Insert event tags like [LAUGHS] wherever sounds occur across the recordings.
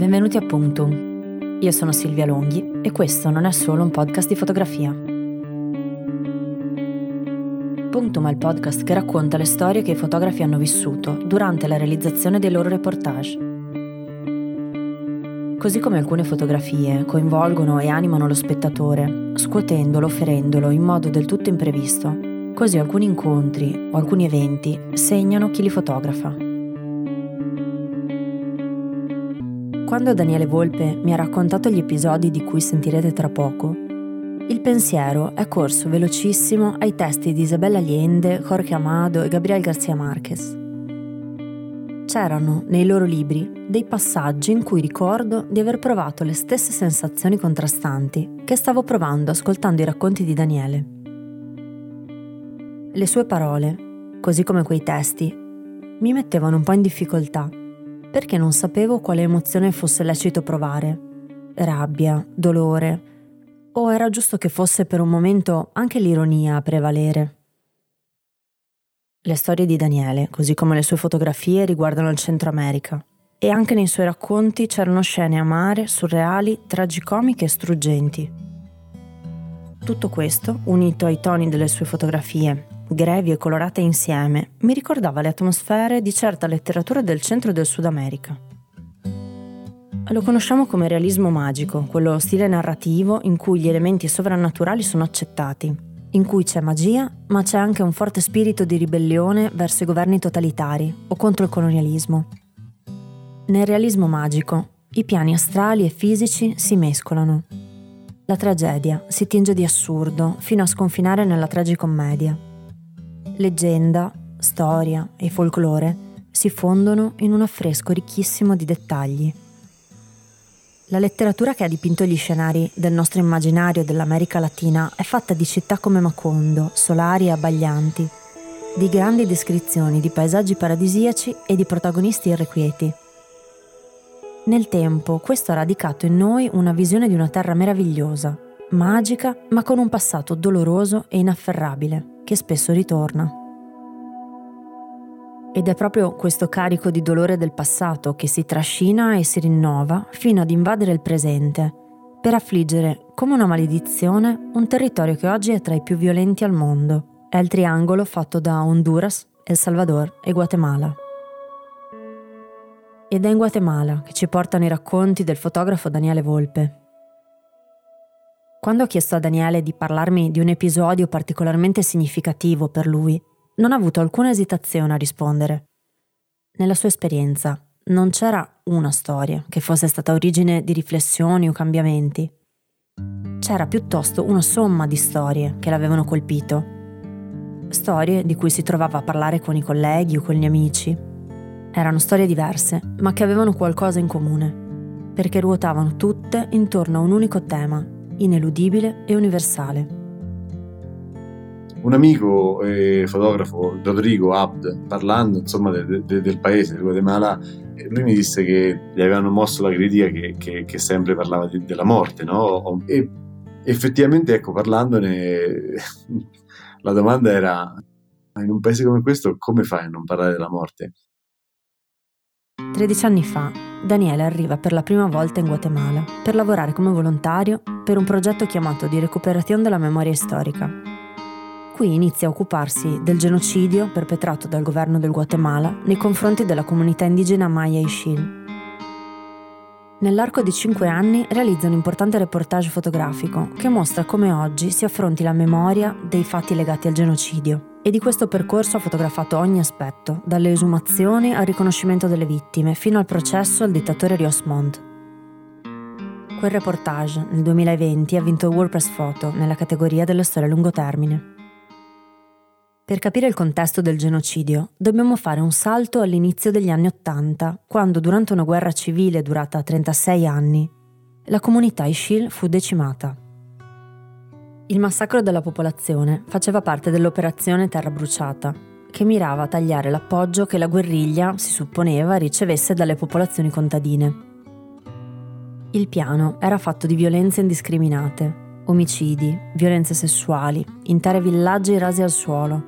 Benvenuti a Punctum. Io sono Silvia Longhi e questo non è solo un podcast di fotografia. Punctum è il podcast che racconta le storie che i fotografi hanno vissuto durante la realizzazione dei loro reportage. Così come alcune fotografie coinvolgono e animano lo spettatore, scuotendolo, ferendolo in modo del tutto imprevisto, così alcuni incontri o alcuni eventi segnano chi li fotografa. Quando Daniele Volpe mi ha raccontato gli episodi di cui sentirete tra poco, il pensiero è corso velocissimo ai testi di Isabella Allende, Jorge Amado e Gabriel García Márquez. C'erano nei loro libri dei passaggi in cui ricordo di aver provato le stesse sensazioni contrastanti che stavo provando ascoltando i racconti di Daniele. Le sue parole, così come quei testi, mi mettevano un po' in difficoltà perché non sapevo quale emozione fosse lecito provare. Rabbia, dolore, o era giusto che fosse per un momento anche l'ironia a prevalere. Le storie di Daniele, così come le sue fotografie, riguardano il Centro America. E anche nei suoi racconti c'erano scene amare, surreali, tragicomiche e struggenti. Tutto questo, unito ai toni delle sue fotografie, grevi e colorate insieme, mi ricordava le atmosfere di certa letteratura del centro del Sud America. Lo conosciamo come realismo magico, quello stile narrativo in cui gli elementi sovrannaturali sono accettati, in cui c'è magia, ma c'è anche un forte spirito di ribellione verso i governi totalitari o contro il colonialismo. Nel realismo magico, i piani astrali e fisici si mescolano. La tragedia si tinge di assurdo fino a sconfinare nella tragicommedia leggenda, storia e folklore si fondono in un affresco ricchissimo di dettagli. La letteratura che ha dipinto gli scenari del nostro immaginario dell'America Latina è fatta di città come Macondo, solari e abbaglianti, di grandi descrizioni di paesaggi paradisiaci e di protagonisti irrequieti. Nel tempo questo ha radicato in noi una visione di una terra meravigliosa, magica, ma con un passato doloroso e inafferrabile che spesso ritorna. Ed è proprio questo carico di dolore del passato che si trascina e si rinnova fino ad invadere il presente, per affliggere, come una maledizione, un territorio che oggi è tra i più violenti al mondo. È il triangolo fatto da Honduras, El Salvador e Guatemala. Ed è in Guatemala che ci portano i racconti del fotografo Daniele Volpe, quando ho chiesto a Daniele di parlarmi di un episodio particolarmente significativo per lui, non ha avuto alcuna esitazione a rispondere. Nella sua esperienza non c'era una storia che fosse stata origine di riflessioni o cambiamenti. C'era piuttosto una somma di storie che l'avevano colpito. Storie di cui si trovava a parlare con i colleghi o con gli amici. Erano storie diverse, ma che avevano qualcosa in comune, perché ruotavano tutte intorno a un unico tema ineludibile e universale. Un amico eh, fotografo, Rodrigo Abd, parlando insomma de, de, del paese, del Guatemala, lui mi disse che gli avevano mosso la critica che, che, che sempre parlava di, della morte, no? E effettivamente, ecco, parlandone, [LAUGHS] la domanda era, in un paese come questo come fai a non parlare della morte? 13 anni fa, Daniele arriva per la prima volta in Guatemala per lavorare come volontario per un progetto chiamato di recuperazione della memoria storica. Qui inizia a occuparsi del genocidio perpetrato dal governo del Guatemala nei confronti della comunità indigena Maya Ixil. Nell'arco di cinque anni realizza un importante reportage fotografico che mostra come oggi si affronti la memoria dei fatti legati al genocidio e di questo percorso ha fotografato ogni aspetto, dalle esumazioni al riconoscimento delle vittime, fino al processo al dittatore Rios Montt. Quel reportage, nel 2020, ha vinto WordPress Photo nella categoria delle storie a lungo termine. Per capire il contesto del genocidio, dobbiamo fare un salto all'inizio degli anni Ottanta, quando durante una guerra civile durata 36 anni, la comunità Ishil fu decimata. Il massacro della popolazione faceva parte dell'operazione Terra Bruciata, che mirava a tagliare l'appoggio che la guerriglia, si supponeva, ricevesse dalle popolazioni contadine. Il piano era fatto di violenze indiscriminate, omicidi, violenze sessuali, intere villaggi rasi al suolo,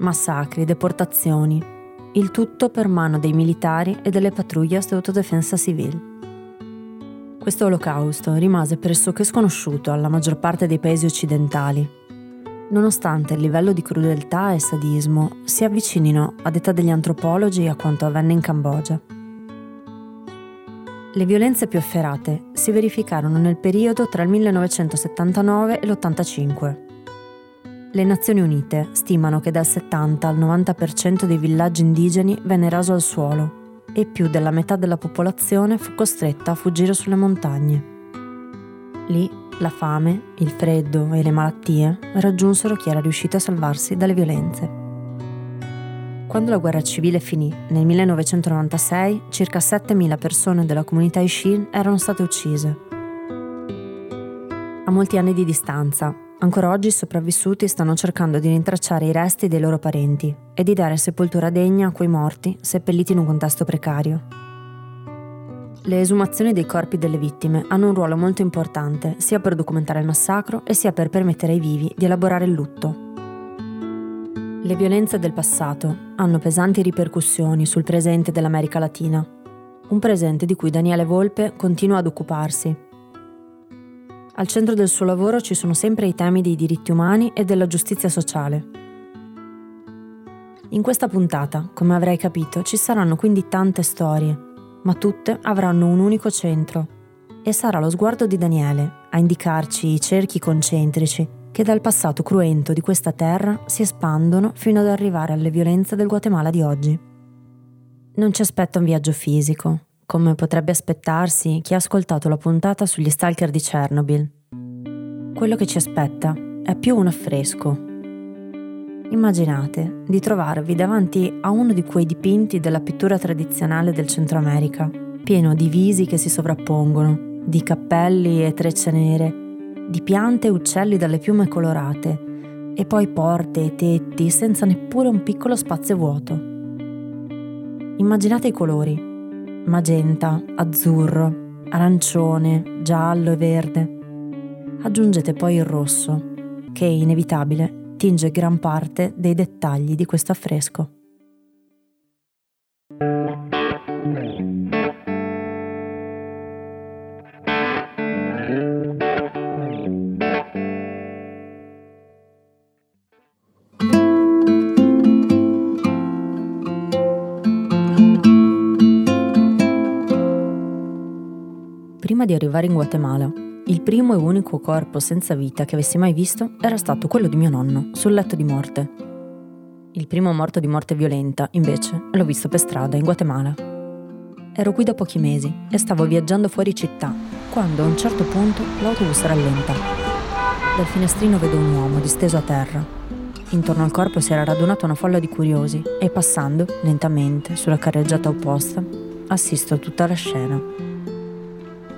massacri, deportazioni, il tutto per mano dei militari e delle pattuglie autodefensa civile. Questo olocausto rimase pressoché sconosciuto alla maggior parte dei paesi occidentali, nonostante il livello di crudeltà e sadismo si avvicinino a detta degli antropologi a quanto avvenne in Cambogia. Le violenze più efferate si verificarono nel periodo tra il 1979 e l'85. Le Nazioni Unite stimano che dal 70 al 90% dei villaggi indigeni venne raso al suolo e più della metà della popolazione fu costretta a fuggire sulle montagne. Lì la fame, il freddo e le malattie raggiunsero chi era riuscito a salvarsi dalle violenze. Quando la guerra civile finì, nel 1996, circa 7.000 persone della comunità Ishin erano state uccise. A molti anni di distanza, ancora oggi i sopravvissuti stanno cercando di rintracciare i resti dei loro parenti e di dare sepoltura degna a quei morti seppelliti in un contesto precario. Le esumazioni dei corpi delle vittime hanno un ruolo molto importante sia per documentare il massacro sia per permettere ai vivi di elaborare il lutto. Le violenze del passato hanno pesanti ripercussioni sul presente dell'America Latina, un presente di cui Daniele Volpe continua ad occuparsi. Al centro del suo lavoro ci sono sempre i temi dei diritti umani e della giustizia sociale. In questa puntata, come avrai capito, ci saranno quindi tante storie, ma tutte avranno un unico centro, e sarà lo sguardo di Daniele a indicarci i cerchi concentrici che dal passato cruento di questa terra si espandono fino ad arrivare alle violenze del Guatemala di oggi. Non ci aspetta un viaggio fisico, come potrebbe aspettarsi chi ha ascoltato la puntata sugli stalker di Chernobyl. Quello che ci aspetta è più un affresco. Immaginate di trovarvi davanti a uno di quei dipinti della pittura tradizionale del Centro America, pieno di visi che si sovrappongono, di cappelli e trecce nere di piante e uccelli dalle piume colorate, e poi porte e tetti senza neppure un piccolo spazio vuoto. Immaginate i colori: magenta, azzurro, arancione, giallo e verde. Aggiungete poi il rosso, che è inevitabile tinge gran parte dei dettagli di questo affresco. Di arrivare in Guatemala. Il primo e unico corpo senza vita che avessi mai visto era stato quello di mio nonno, sul letto di morte. Il primo morto di morte violenta, invece, l'ho visto per strada in Guatemala. Ero qui da pochi mesi e stavo viaggiando fuori città, quando a un certo punto l'autobus rallenta. Dal finestrino vedo un uomo disteso a terra. Intorno al corpo si era radunata una folla di curiosi e passando, lentamente, sulla carreggiata opposta, assisto a tutta la scena.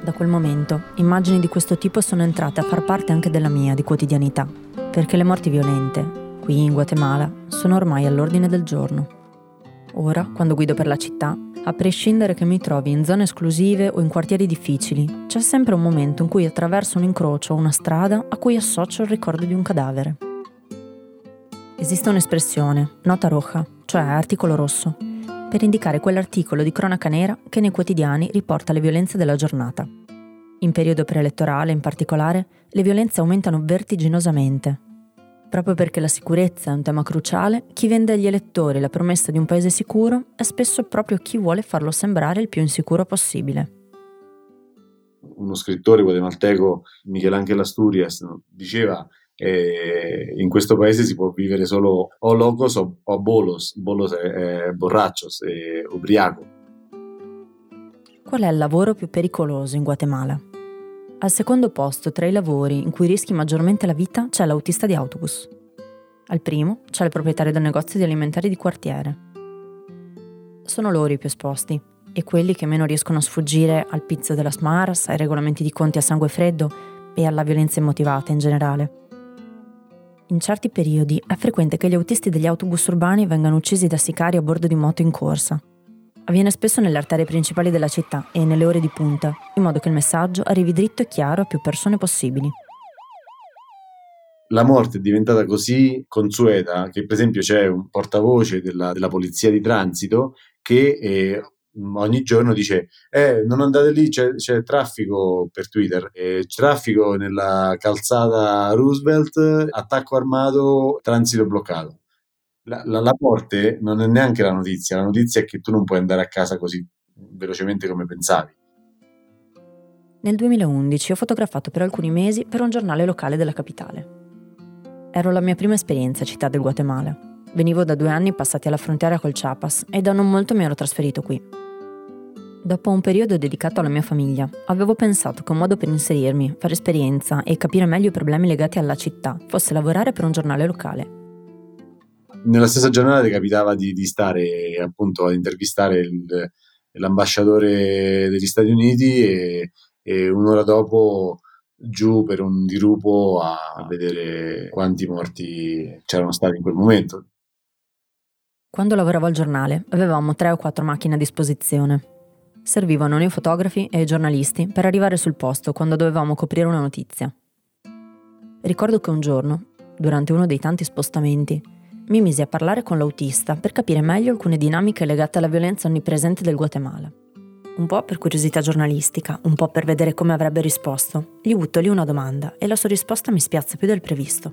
Da quel momento, immagini di questo tipo sono entrate a far parte anche della mia di quotidianità, perché le morti violente, qui in Guatemala, sono ormai all'ordine del giorno. Ora, quando guido per la città, a prescindere che mi trovi in zone esclusive o in quartieri difficili, c'è sempre un momento in cui attraverso un incrocio o una strada a cui associo il ricordo di un cadavere. Esiste un'espressione, nota roja, cioè articolo rosso, per indicare quell'articolo di cronaca nera che nei quotidiani riporta le violenze della giornata. In periodo preelettorale, in particolare, le violenze aumentano vertiginosamente. Proprio perché la sicurezza è un tema cruciale, chi vende agli elettori la promessa di un paese sicuro è spesso proprio chi vuole farlo sembrare il più insicuro possibile. Uno scrittore guatemalteco, Michelangelo Asturias, diceva e in questo paese si può vivere solo o locos o, o bolos, bolos è, è borrachos, è ubriaco. Qual è il lavoro più pericoloso in Guatemala? Al secondo posto tra i lavori in cui rischi maggiormente la vita c'è l'autista di autobus. Al primo c'è il proprietario del negozio di alimentari di quartiere. Sono loro i più esposti e quelli che meno riescono a sfuggire al pizzo della SMARS, ai regolamenti di conti a sangue freddo e alla violenza immotivata in generale. In certi periodi è frequente che gli autisti degli autobus urbani vengano uccisi da sicari a bordo di moto in corsa. Avviene spesso nelle arterie principali della città e nelle ore di punta, in modo che il messaggio arrivi dritto e chiaro a più persone possibili. La morte è diventata così consueta che, per esempio, c'è un portavoce della, della polizia di transito che eh, ogni giorno dice eh, non andate lì, c'è, c'è traffico per Twitter, eh, traffico nella calzata Roosevelt, attacco armato, transito bloccato. La, la, la morte non è neanche la notizia, la notizia è che tu non puoi andare a casa così velocemente come pensavi. Nel 2011 ho fotografato per alcuni mesi per un giornale locale della capitale. Ero la mia prima esperienza a Città del Guatemala. Venivo da due anni passati alla frontiera col Chiapas e da non molto mi ero trasferito qui. Dopo un periodo dedicato alla mia famiglia, avevo pensato che un modo per inserirmi, fare esperienza e capire meglio i problemi legati alla città fosse lavorare per un giornale locale. Nella stessa giornata capitava di, di stare appunto ad intervistare il, l'ambasciatore degli Stati Uniti e, e un'ora dopo giù per un dirupo a vedere quanti morti c'erano stati in quel momento. Quando lavoravo al giornale avevamo tre o quattro macchine a disposizione. Servivano i fotografi e giornalisti per arrivare sul posto quando dovevamo coprire una notizia. Ricordo che un giorno, durante uno dei tanti spostamenti, mi misi a parlare con l'autista per capire meglio alcune dinamiche legate alla violenza onnipresente del Guatemala. Un po' per curiosità giornalistica, un po' per vedere come avrebbe risposto, gli butto lì una domanda e la sua risposta mi spiazza più del previsto.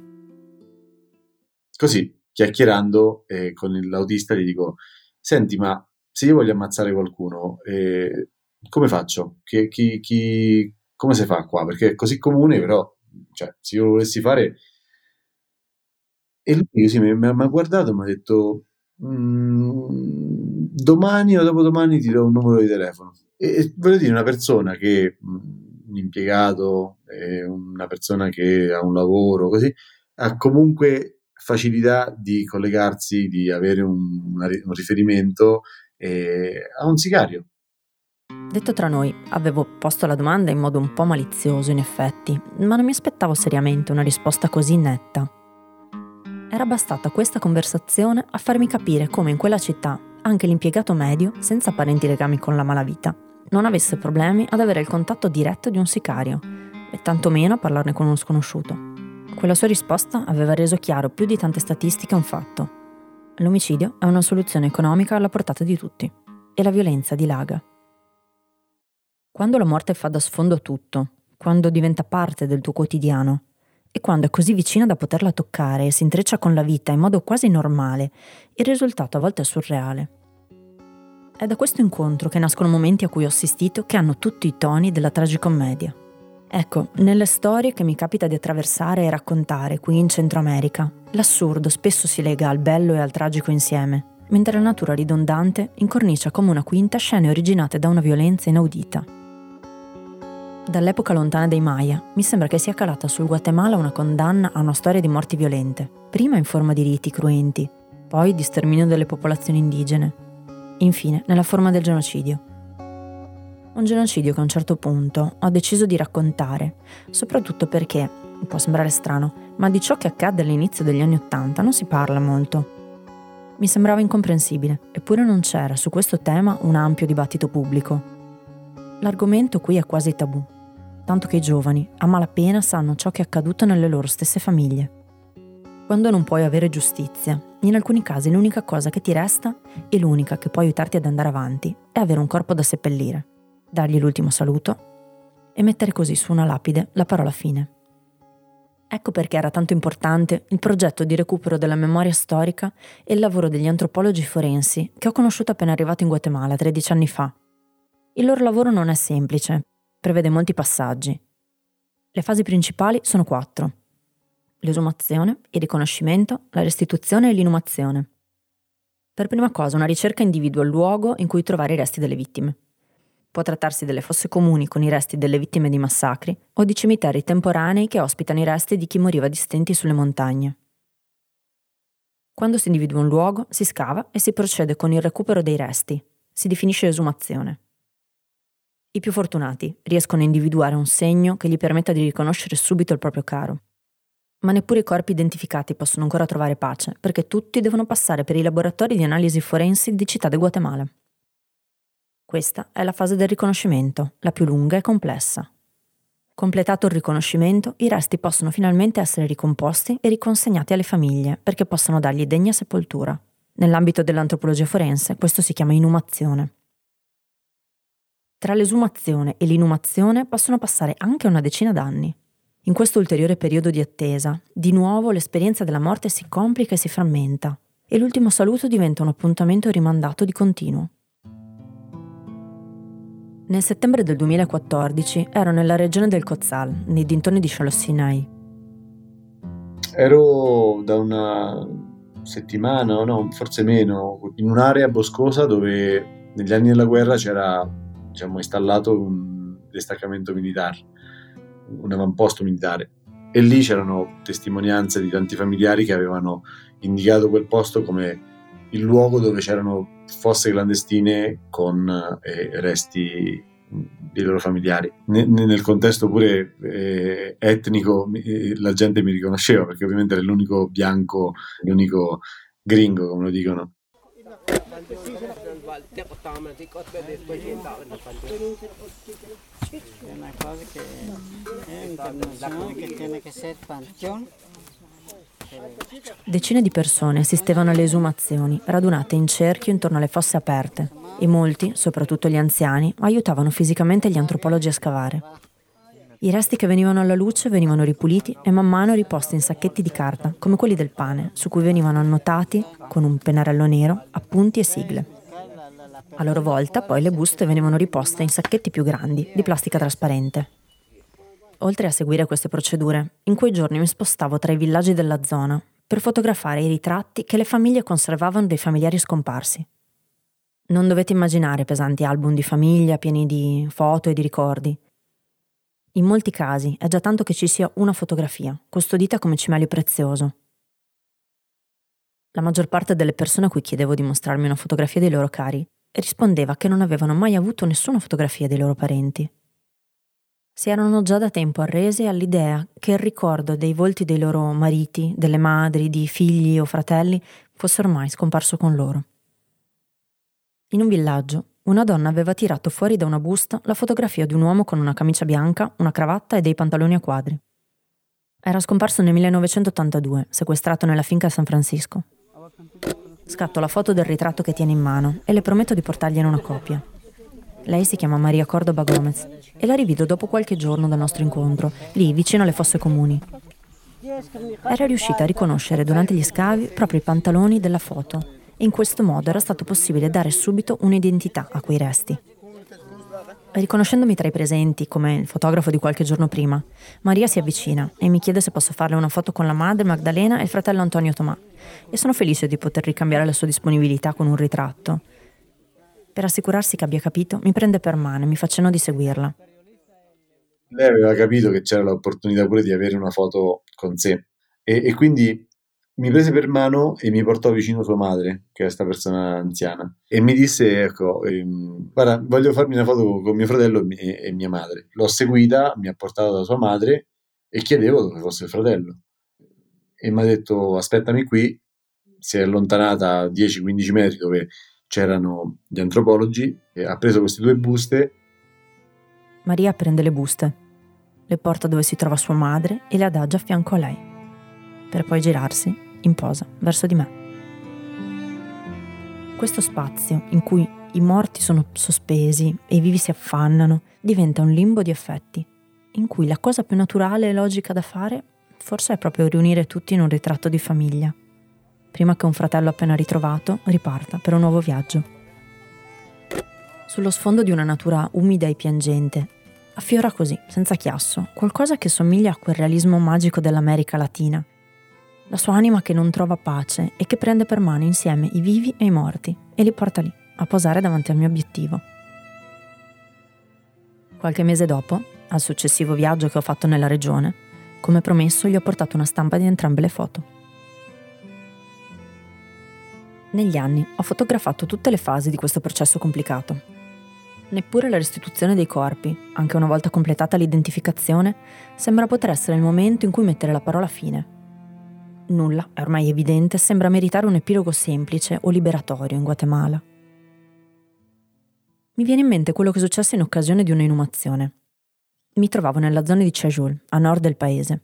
Così, chiacchierando eh, con l'autista, gli dico: Senti, ma se io voglio ammazzare qualcuno, eh, come faccio? Chi, chi, chi, come si fa qua? Perché è così comune, però, cioè, se io lo volessi fare, e lui sì, mi, mi ha guardato e mi ha detto, mm, domani o dopodomani ti do un numero di telefono. E, e voglio dire, una persona che, mm, un impiegato, eh, una persona che ha un lavoro, così, ha comunque facilità di collegarsi, di avere un, un riferimento eh, a un sicario. Detto tra noi, avevo posto la domanda in modo un po' malizioso in effetti, ma non mi aspettavo seriamente una risposta così netta. Era bastata questa conversazione a farmi capire come in quella città anche l'impiegato medio, senza apparenti legami con la malavita, non avesse problemi ad avere il contatto diretto di un sicario, e tantomeno a parlarne con uno sconosciuto. Quella sua risposta aveva reso chiaro più di tante statistiche un fatto. L'omicidio è una soluzione economica alla portata di tutti, e la violenza dilaga. Quando la morte fa da sfondo a tutto, quando diventa parte del tuo quotidiano, e quando è così vicina da poterla toccare e si intreccia con la vita in modo quasi normale, il risultato a volte è surreale. È da questo incontro che nascono momenti a cui ho assistito che hanno tutti i toni della tragicommedia. Ecco, nelle storie che mi capita di attraversare e raccontare qui in Centro America, l'assurdo spesso si lega al bello e al tragico insieme, mentre la natura ridondante incornicia come una quinta scene originate da una violenza inaudita Dall'epoca lontana dei Maya, mi sembra che sia calata sul Guatemala una condanna a una storia di morti violente, prima in forma di riti cruenti, poi di sterminio delle popolazioni indigene, infine nella forma del genocidio. Un genocidio che a un certo punto ho deciso di raccontare, soprattutto perché, può sembrare strano, ma di ciò che accadde all'inizio degli anni Ottanta non si parla molto. Mi sembrava incomprensibile, eppure non c'era su questo tema un ampio dibattito pubblico. L'argomento qui è quasi tabù tanto che i giovani a malapena sanno ciò che è accaduto nelle loro stesse famiglie. Quando non puoi avere giustizia, in alcuni casi l'unica cosa che ti resta e l'unica che può aiutarti ad andare avanti è avere un corpo da seppellire, dargli l'ultimo saluto e mettere così su una lapide la parola fine. Ecco perché era tanto importante il progetto di recupero della memoria storica e il lavoro degli antropologi forensi che ho conosciuto appena arrivato in Guatemala 13 anni fa. Il loro lavoro non è semplice, prevede molti passaggi. Le fasi principali sono quattro. L'esumazione, il riconoscimento, la restituzione e l'inumazione. Per prima cosa una ricerca individua il luogo in cui trovare i resti delle vittime. Può trattarsi delle fosse comuni con i resti delle vittime di massacri o di cimiteri temporanei che ospitano i resti di chi moriva di stenti sulle montagne. Quando si individua un luogo, si scava e si procede con il recupero dei resti. Si definisce esumazione. I più fortunati riescono a individuare un segno che gli permetta di riconoscere subito il proprio caro. Ma neppure i corpi identificati possono ancora trovare pace, perché tutti devono passare per i laboratori di analisi forensi di Città del Guatemala. Questa è la fase del riconoscimento, la più lunga e complessa. Completato il riconoscimento, i resti possono finalmente essere ricomposti e riconsegnati alle famiglie perché possano dargli degna sepoltura. Nell'ambito dell'antropologia forense questo si chiama inumazione. Tra l'esumazione e l'inumazione possono passare anche una decina d'anni. In questo ulteriore periodo di attesa, di nuovo l'esperienza della morte si complica e si frammenta, e l'ultimo saluto diventa un appuntamento rimandato di continuo. Nel settembre del 2014 ero nella regione del Kotzal, nei dintorni di Shalossinai. Ero da una settimana, no, forse meno, in un'area boscosa dove negli anni della guerra c'era diciamo, installato un destaccamento militare, un avamposto militare. E lì c'erano testimonianze di tanti familiari che avevano indicato quel posto come il luogo dove c'erano fosse clandestine con eh, resti dei loro familiari. Ne, nel contesto pure eh, etnico eh, la gente mi riconosceva perché ovviamente era l'unico bianco, l'unico gringo come lo dicono. È una cosa che è internazionale che tiene che essere panteón Decine di persone assistevano alle esumazioni, radunate in cerchio intorno alle fosse aperte, e molti, soprattutto gli anziani, aiutavano fisicamente gli antropologi a scavare. I resti che venivano alla luce venivano ripuliti e man mano riposti in sacchetti di carta, come quelli del pane, su cui venivano annotati, con un pennarello nero, appunti e sigle. A loro volta poi le buste venivano riposte in sacchetti più grandi, di plastica trasparente. Oltre a seguire queste procedure, in quei giorni mi spostavo tra i villaggi della zona per fotografare i ritratti che le famiglie conservavano dei familiari scomparsi. Non dovete immaginare pesanti album di famiglia pieni di foto e di ricordi. In molti casi è già tanto che ci sia una fotografia, custodita come cimelio prezioso. La maggior parte delle persone a cui chiedevo di mostrarmi una fotografia dei loro cari rispondeva che non avevano mai avuto nessuna fotografia dei loro parenti si erano già da tempo arrese all'idea che il ricordo dei volti dei loro mariti, delle madri, di figli o fratelli fosse ormai scomparso con loro. In un villaggio, una donna aveva tirato fuori da una busta la fotografia di un uomo con una camicia bianca, una cravatta e dei pantaloni a quadri. Era scomparso nel 1982, sequestrato nella finca a San Francisco. Scatto la foto del ritratto che tiene in mano e le prometto di portargliene una copia. Lei si chiama Maria Cordoba Gomez e la rivedo dopo qualche giorno dal nostro incontro, lì vicino alle fosse comuni. Era riuscita a riconoscere durante gli scavi proprio i pantaloni della foto e in questo modo era stato possibile dare subito un'identità a quei resti. Riconoscendomi tra i presenti come il fotografo di qualche giorno prima, Maria si avvicina e mi chiede se posso farle una foto con la madre Magdalena e il fratello Antonio Tomà e sono felice di poter ricambiare la sua disponibilità con un ritratto per assicurarsi che abbia capito, mi prende per mano e mi fa di seguirla. Lei aveva capito che c'era l'opportunità pure di avere una foto con sé e, e quindi mi prese per mano e mi portò vicino sua madre, che è questa persona anziana, e mi disse, ecco, ehm, guarda, voglio farmi una foto con mio fratello e, e, mia madre. L'ho seguita, mi ha portato da sua madre e chiedevo dove fosse il fratello. E mi ha detto, aspettami qui, si è allontanata 10-15 metri dove c'erano gli antropologi, ha preso queste due buste. Maria prende le buste, le porta dove si trova sua madre e le adagia a fianco a lei, per poi girarsi in posa verso di me. Questo spazio in cui i morti sono sospesi e i vivi si affannano diventa un limbo di effetti, in cui la cosa più naturale e logica da fare forse è proprio riunire tutti in un ritratto di famiglia prima che un fratello appena ritrovato riparta per un nuovo viaggio. Sullo sfondo di una natura umida e piangente, affiora così, senza chiasso, qualcosa che somiglia a quel realismo magico dell'America Latina. La sua anima che non trova pace e che prende per mano insieme i vivi e i morti e li porta lì, a posare davanti al mio obiettivo. Qualche mese dopo, al successivo viaggio che ho fatto nella regione, come promesso gli ho portato una stampa di entrambe le foto. Negli anni ho fotografato tutte le fasi di questo processo complicato. Neppure la restituzione dei corpi, anche una volta completata l'identificazione, sembra poter essere il momento in cui mettere la parola fine. Nulla, è ormai evidente, sembra meritare un epilogo semplice o liberatorio in Guatemala. Mi viene in mente quello che successe in occasione di una inumazione. Mi trovavo nella zona di Chajul, a nord del paese.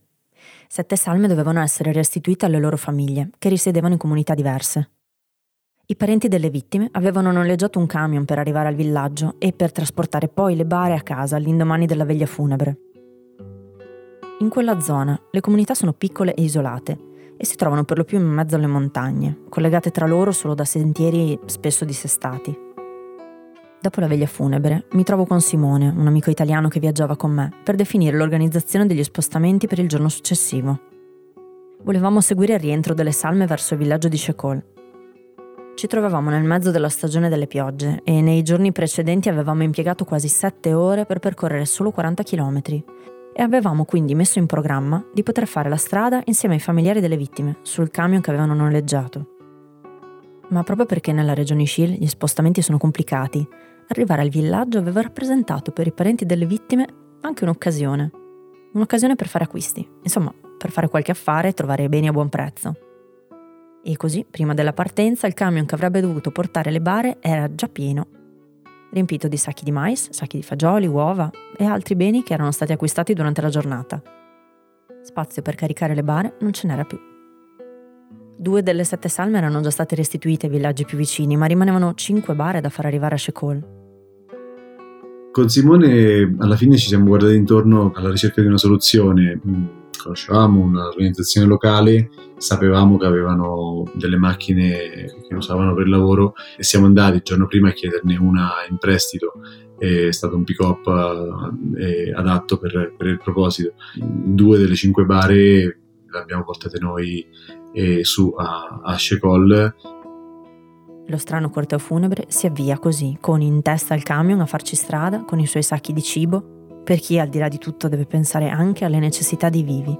Sette salme dovevano essere restituite alle loro famiglie, che risiedevano in comunità diverse. I parenti delle vittime avevano noleggiato un camion per arrivare al villaggio e per trasportare poi le bare a casa all'indomani della veglia funebre. In quella zona le comunità sono piccole e isolate e si trovano per lo più in mezzo alle montagne, collegate tra loro solo da sentieri spesso dissestati. Dopo la veglia funebre mi trovo con Simone, un amico italiano che viaggiava con me, per definire l'organizzazione degli spostamenti per il giorno successivo. Volevamo seguire il rientro delle salme verso il villaggio di Shekol, ci trovavamo nel mezzo della stagione delle piogge e nei giorni precedenti avevamo impiegato quasi 7 ore per percorrere solo 40 km e avevamo quindi messo in programma di poter fare la strada insieme ai familiari delle vittime sul camion che avevano noleggiato. Ma proprio perché nella regione Shil gli spostamenti sono complicati, arrivare al villaggio aveva rappresentato per i parenti delle vittime anche un'occasione. Un'occasione per fare acquisti, insomma, per fare qualche affare e trovare beni a buon prezzo. E così, prima della partenza, il camion che avrebbe dovuto portare le bare era già pieno, riempito di sacchi di mais, sacchi di fagioli, uova e altri beni che erano stati acquistati durante la giornata. Spazio per caricare le bare non ce n'era più. Due delle sette salme erano già state restituite ai villaggi più vicini, ma rimanevano cinque bare da far arrivare a Shekol. Con Simone alla fine ci siamo guardati intorno alla ricerca di una soluzione conoscevamo un'organizzazione locale, sapevamo che avevano delle macchine che usavano per lavoro e siamo andati il giorno prima a chiederne una in prestito. È stato un pick-up eh, adatto per, per, il proposito. Due delle cinque bare le abbiamo portate noi eh, su a, a Shekol lo strano corteo funebre si avvia così, con in testa il camion a farci strada, con i suoi sacchi di cibo, per chi al di là di tutto deve pensare anche alle necessità dei vivi.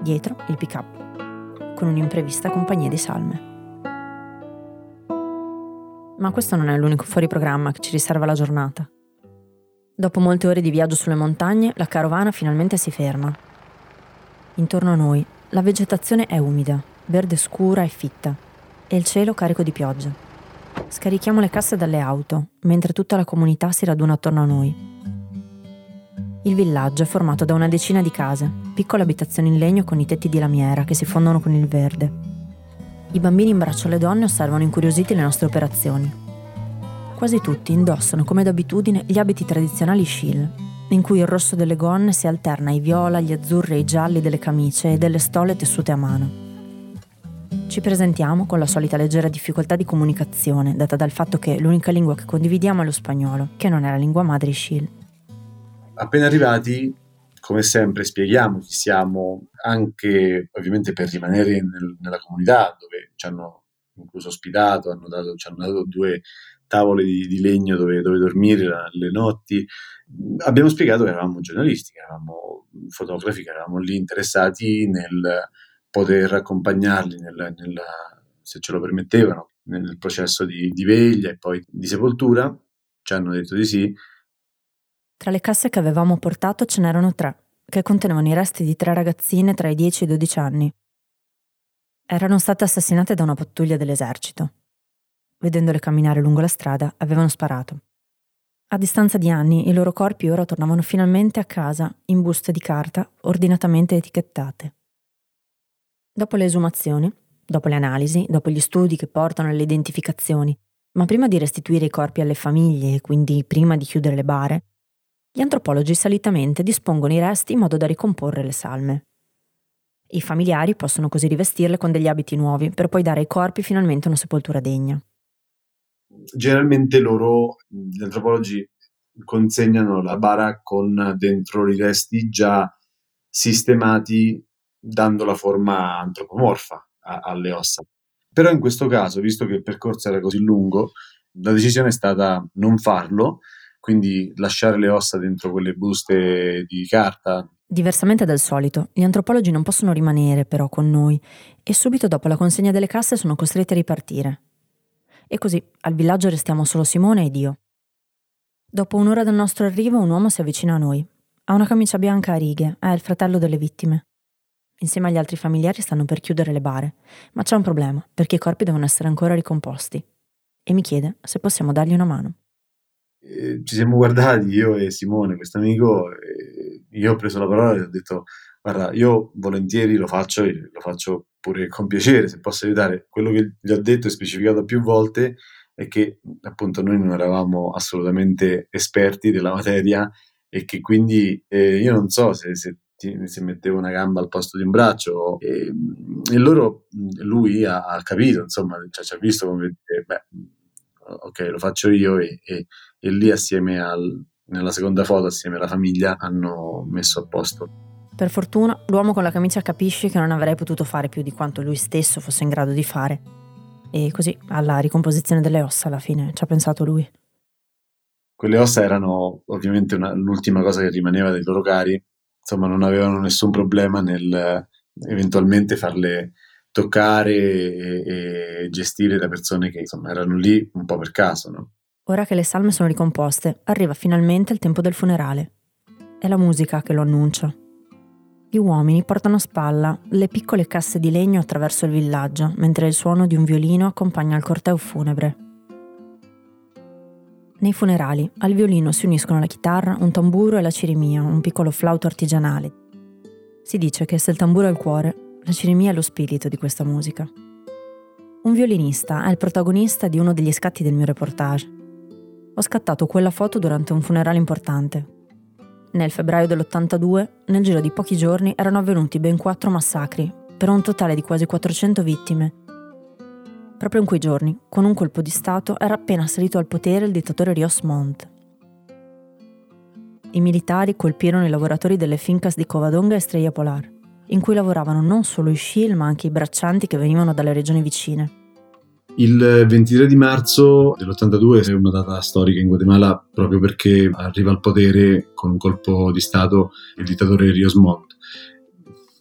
Dietro il pick-up, con un'imprevista compagnia di salme. Ma questo non è l'unico fuori programma che ci riserva la giornata. Dopo molte ore di viaggio sulle montagne, la carovana finalmente si ferma. Intorno a noi, la vegetazione è umida, verde scura e fitta, e il cielo carico di pioggia. Scarichiamo le casse dalle auto, mentre tutta la comunità si raduna attorno a noi. Il villaggio è formato da una decina di case, piccole abitazioni in legno con i tetti di lamiera che si fondono con il verde. I bambini in braccio alle donne osservano incuriositi le nostre operazioni. Quasi tutti indossano come d'abitudine gli abiti tradizionali Shil, in cui il rosso delle gonne si alterna ai viola, gli azzurri e i gialli delle camicie e delle stole tessute a mano. Ci presentiamo con la solita leggera difficoltà di comunicazione, data dal fatto che l'unica lingua che condividiamo è lo spagnolo, che non è la lingua madre Shil appena arrivati, come sempre, spieghiamo chi siamo, anche ovviamente per rimanere nel, nella comunità dove ci hanno incluso ospitato, hanno dato, ci hanno dato due tavole di, di legno dove, dove, dormire le notti. Abbiamo spiegato che eravamo giornalisti, che eravamo fotografi, che eravamo lì interessati nel poter accompagnarli, nel, nel, se ce lo permettevano, nel processo di, di veglia e poi di sepoltura. Ci hanno detto di sì tra le casse che avevamo portato ce n'erano tre, che contenevano i resti di tre ragazzine tra i 10 e i 12 anni. Erano state assassinate da una pattuglia dell'esercito. Vedendole camminare lungo la strada, avevano sparato. A distanza di anni, i loro corpi ora tornavano finalmente a casa in buste di carta ordinatamente etichettate. Dopo le esumazioni, dopo le analisi, dopo gli studi che portano alle identificazioni, ma prima di restituire i corpi alle famiglie e quindi prima di chiudere le bare, gli antropologi solitamente dispongono i resti in modo da ricomporre le salme. I familiari possono così rivestirle con degli abiti nuovi per poi dare ai corpi finalmente una sepoltura degna. Generalmente loro, gli antropologi, consegnano la bara con dentro i resti già sistemati dando la forma antropomorfa a, alle ossa. Però in questo caso, visto che il percorso era così lungo, la decisione è stata non farlo quindi lasciare le ossa dentro quelle buste di carta. Diversamente dal solito, gli antropologi non possono rimanere però con noi e subito dopo la consegna delle casse sono costretti a ripartire. E così al villaggio restiamo solo Simone ed io. Dopo un'ora del nostro arrivo un uomo si avvicina a noi. Ha una camicia bianca a righe, è il fratello delle vittime. Insieme agli altri familiari stanno per chiudere le bare, ma c'è un problema, perché i corpi devono essere ancora ricomposti. E mi chiede se possiamo dargli una mano. Eh, ci siamo guardati io e Simone, questo amico, io ho preso la parola e ho detto guarda, io volentieri lo faccio, lo faccio pure con piacere se posso aiutare. Quello che gli ho detto e specificato più volte è che appunto noi non eravamo assolutamente esperti della materia e che quindi eh, io non so se, se, se, mettevo una gamba al posto di un braccio e, e loro, lui ha, ha capito, insomma, cioè, ci ha visto come dire, beh, ok, lo faccio io e, e, e lì assieme al, nella seconda foto, assieme alla famiglia, hanno messo a posto. Per fortuna, l'uomo con la camicia capisce che non avrei potuto fare più di quanto lui stesso fosse in grado di fare. E così, alla ricomposizione delle ossa, alla fine, ci ha pensato lui. Quelle ossa erano ovviamente una, l'ultima cosa che rimaneva dei loro cari, insomma non avevano nessun problema nel eventualmente farle toccare e, e gestire da persone che insomma erano lì un po' per caso, no? Ora che le salme sono ricomposte, arriva finalmente il tempo del funerale. È la musica che lo annuncia. Gli uomini portano a spalla le piccole casse di legno attraverso il villaggio, mentre il suono di un violino accompagna il corteo funebre. Nei funerali al violino si uniscono la chitarra, un tamburo e la cirimia, un piccolo flauto artigianale. Si dice che se il tamburo è il cuore, la cirimia è lo spirito di questa musica. Un violinista è il protagonista di uno degli scatti del mio reportage. Ho scattato quella foto durante un funerale importante, nel febbraio dell'82, nel giro di pochi giorni, erano avvenuti ben quattro massacri, per un totale di quasi 400 vittime. Proprio in quei giorni, con un colpo di Stato, era appena salito al potere il dittatore Rios Montt. I militari colpirono i lavoratori delle fincas di Covadonga e Streia Polar, in cui lavoravano non solo i Sciil ma anche i braccianti che venivano dalle regioni vicine. Il 23 di marzo dell'82 è una data storica in Guatemala proprio perché arriva al potere con un colpo di Stato il dittatore Rios Montt.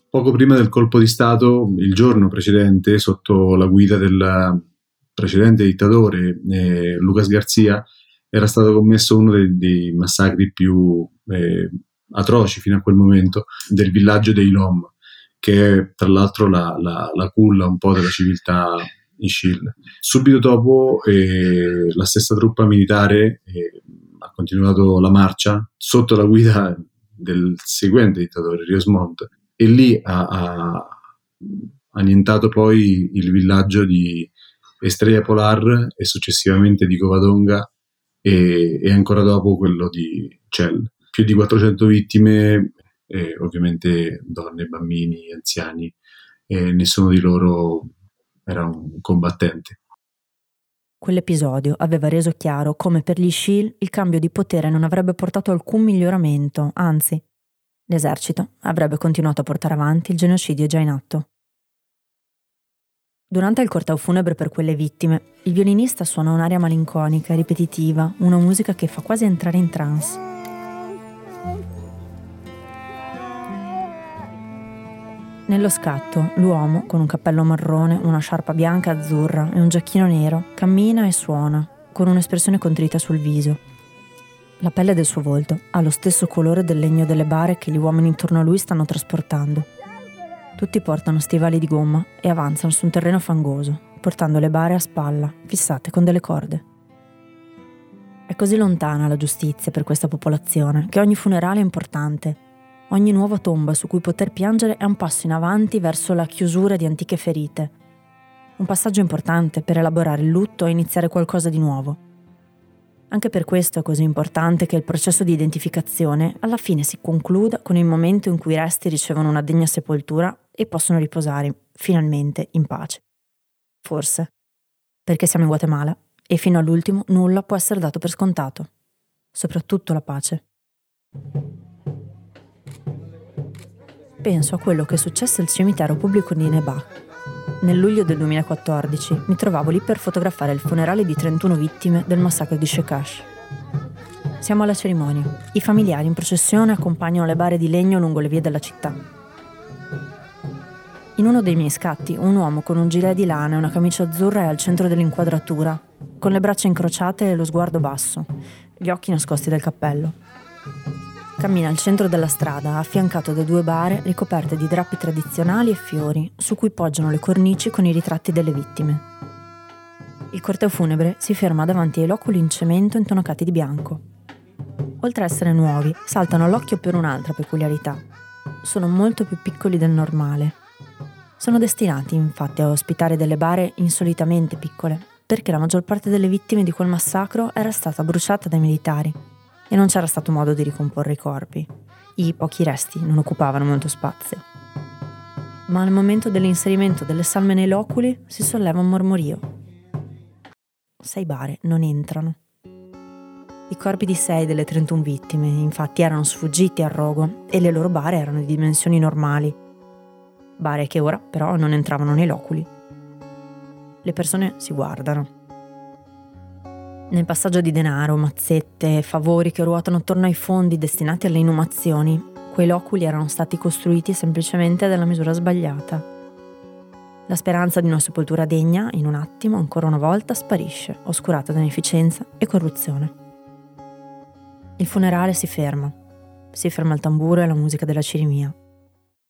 Poco prima del colpo di Stato, il giorno precedente, sotto la guida del precedente dittatore eh, Lucas Garcia, era stato commesso uno dei, dei massacri più eh, atroci fino a quel momento del villaggio dei Lom, che è tra l'altro la, la, la culla un po' della civiltà in Scil. Subito dopo eh, la stessa truppa militare eh, ha continuato la marcia sotto la guida del seguente dittatore, Rios Montt, e lì ha, ha annientato poi il villaggio di Estrella Polar e successivamente di Covadonga e, e ancora dopo quello di Cell. Più di 400 vittime, eh, ovviamente donne, bambini, anziani, e nessuno di loro era un combattente. Quell'episodio aveva reso chiaro come per gli Shield il cambio di potere non avrebbe portato alcun miglioramento, anzi, l'esercito avrebbe continuato a portare avanti il genocidio già in atto. Durante il corteo funebre per quelle vittime, il violinista suona un'aria malinconica e ripetitiva, una musica che fa quasi entrare in trance. Nello scatto, l'uomo, con un cappello marrone, una sciarpa bianca azzurra e un giacchino nero, cammina e suona, con un'espressione contrita sul viso. La pelle del suo volto ha lo stesso colore del legno delle bare che gli uomini intorno a lui stanno trasportando. Tutti portano stivali di gomma e avanzano su un terreno fangoso, portando le bare a spalla, fissate con delle corde. È così lontana la giustizia per questa popolazione che ogni funerale è importante Ogni nuova tomba su cui poter piangere è un passo in avanti verso la chiusura di antiche ferite. Un passaggio importante per elaborare il lutto e iniziare qualcosa di nuovo. Anche per questo è così importante che il processo di identificazione alla fine si concluda con il momento in cui i resti ricevono una degna sepoltura e possono riposare finalmente in pace. Forse. Perché siamo in Guatemala e fino all'ultimo nulla può essere dato per scontato. Soprattutto la pace. Penso a quello che successe al cimitero pubblico di Nebà. Nel luglio del 2014 mi trovavo lì per fotografare il funerale di 31 vittime del massacro di Shekash. Siamo alla cerimonia. I familiari in processione accompagnano le bare di legno lungo le vie della città. In uno dei miei scatti, un uomo con un gilet di lana e una camicia azzurra è al centro dell'inquadratura, con le braccia incrociate e lo sguardo basso, gli occhi nascosti dal cappello. Cammina al centro della strada, affiancato da due bare ricoperte di drappi tradizionali e fiori, su cui poggiano le cornici con i ritratti delle vittime. Il corteo funebre si ferma davanti ai loculi in cemento intonacati di bianco. Oltre a essere nuovi, saltano all'occhio per un'altra peculiarità. Sono molto più piccoli del normale. Sono destinati infatti a ospitare delle bare insolitamente piccole, perché la maggior parte delle vittime di quel massacro era stata bruciata dai militari e non c'era stato modo di ricomporre i corpi. I pochi resti non occupavano molto spazio. Ma al momento dell'inserimento delle salme nei loculi si solleva un mormorio. Sei bare non entrano. I corpi di sei delle 31 vittime infatti erano sfuggiti al rogo e le loro bare erano di dimensioni normali. Bare che ora però non entravano nei loculi. Le persone si guardano. Nel passaggio di denaro, mazzette favori che ruotano attorno ai fondi destinati alle inumazioni, quei loculi erano stati costruiti semplicemente dalla misura sbagliata. La speranza di una sepoltura degna, in un attimo, ancora una volta, sparisce, oscurata da inefficienza e corruzione. Il funerale si ferma. Si ferma il tamburo e la musica della cirimia.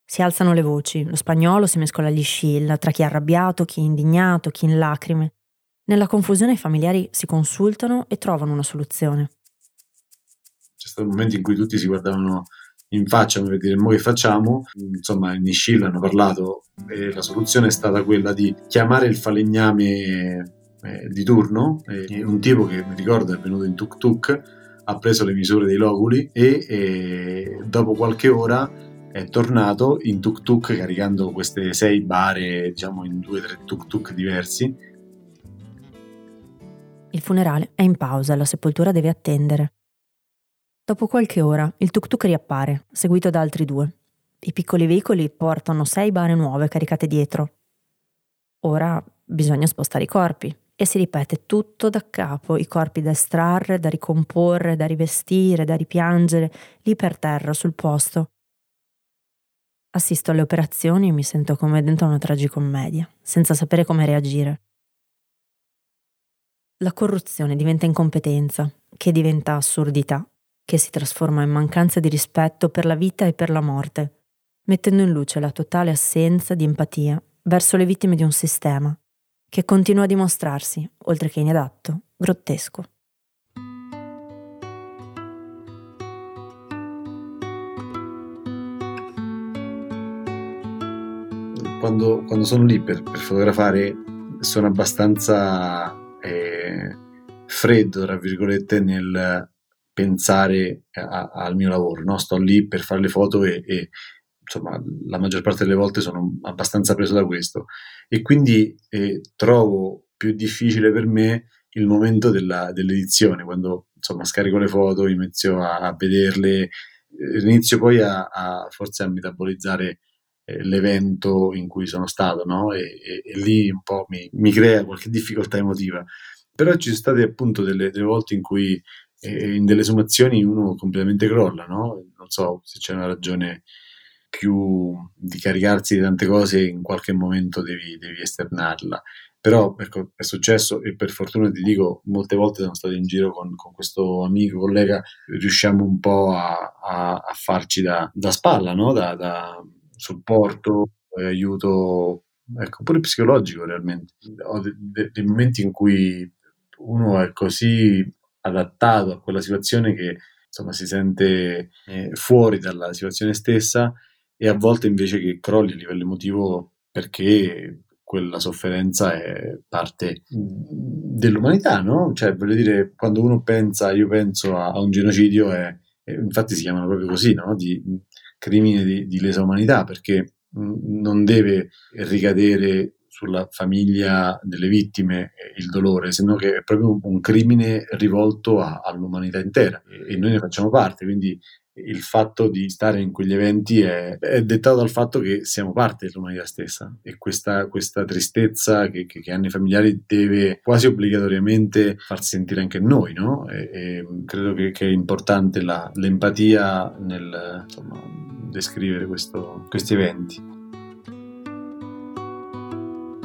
Si alzano le voci, lo spagnolo si mescola agli scill, tra chi è arrabbiato, chi è indignato, chi in lacrime. Nella confusione i familiari si consultano e trovano una soluzione. C'è stato un momento in cui tutti si guardavano in faccia per dire mo che facciamo insomma in Scill hanno parlato e la soluzione è stata quella di chiamare il falegname eh, di turno eh, un tipo che mi ricordo è venuto in tuk tuk ha preso le misure dei loculi e, e dopo qualche ora è tornato in tuk tuk caricando queste sei bare diciamo in due o tre tuk tuk diversi il funerale è in pausa e la sepoltura deve attendere. Dopo qualche ora il tuk-tuk riappare, seguito da altri due. I piccoli veicoli portano sei bare nuove caricate dietro. Ora bisogna spostare i corpi e si ripete tutto da capo, i corpi da estrarre, da ricomporre, da rivestire, da ripiangere, lì per terra, sul posto. Assisto alle operazioni e mi sento come dentro una tragicommedia, senza sapere come reagire la corruzione diventa incompetenza, che diventa assurdità, che si trasforma in mancanza di rispetto per la vita e per la morte, mettendo in luce la totale assenza di empatia verso le vittime di un sistema che continua a dimostrarsi, oltre che inadatto, grottesco. Quando, quando sono lì per, per fotografare sono abbastanza eh, freddo, tra virgolette, nel pensare a, al mio lavoro. No? Sto lì per fare le foto e, e, insomma la maggior parte delle volte sono abbastanza preso da questo e quindi eh, trovo più difficile per me il momento della, dell'edizione, quando insomma scarico le foto, inizio a, a vederle, eh, inizio poi a, a, forse a metabolizzare l'evento in cui sono stato, no? E, e, e lì un po' mi, mi, crea qualche difficoltà emotiva. Però ci sono state appunto delle, delle volte in cui eh, in delle sommazioni uno completamente crolla, no? Non so se c'è una ragione più di caricarsi di tante cose in qualche momento devi, devi esternarla. Però ecco, è successo e per fortuna ti dico, molte volte sono stato in giro con, con questo amico, collega, riusciamo un po' a, a, a farci da, da spalla, no? da, da supporto e aiuto, ecco, pure psicologico realmente. Ho dei de- de momenti in cui uno è così adattato a quella situazione che insomma si sente eh, fuori dalla situazione stessa e a volte invece che crolli a livello emotivo perché quella sofferenza è parte dell'umanità, no? Cioè, voglio dire, quando uno pensa, io penso a, a un genocidio, è, è, infatti si chiamano proprio così, no? Di, crimine di, di lesa umanità perché non deve ricadere sulla famiglia delle vittime il dolore, se no che è proprio un crimine rivolto a, all'umanità intera. E, e noi ne facciamo parte, quindi il fatto di stare in quegli eventi è, è, dettato dal fatto che siamo parte dell'umanità stessa e questa, questa tristezza che, che, che, hanno i familiari deve quasi obbligatoriamente farsi sentire anche noi, no? E, e credo che, che, è importante la, l'empatia nel insomma, descrivere questo, questi eventi.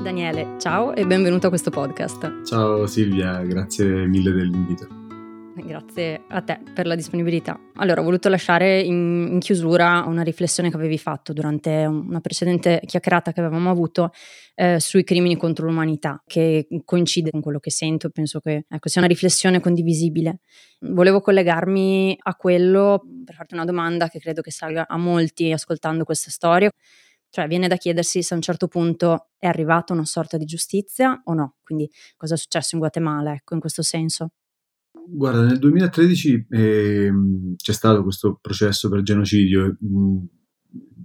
Daniele, ciao e benvenuto a questo podcast. Ciao Silvia, grazie mille dell'invito. Grazie a te per la disponibilità. Allora, ho voluto lasciare in, in, chiusura una riflessione che avevi fatto durante una precedente chiacchierata che avevamo avuto eh, sui crimini contro l'umanità, che coincide con quello che sento, penso che ecco, sia una riflessione condivisibile. Volevo collegarmi a quello per farti una domanda che credo che salga a molti ascoltando questa storia. Cioè viene da chiedersi se a un certo punto è arrivata una sorta di giustizia o no. Quindi cosa è successo in Guatemala, ecco, in questo senso. Guarda, nel 2013 eh, c'è stato questo processo per genocidio. Mm,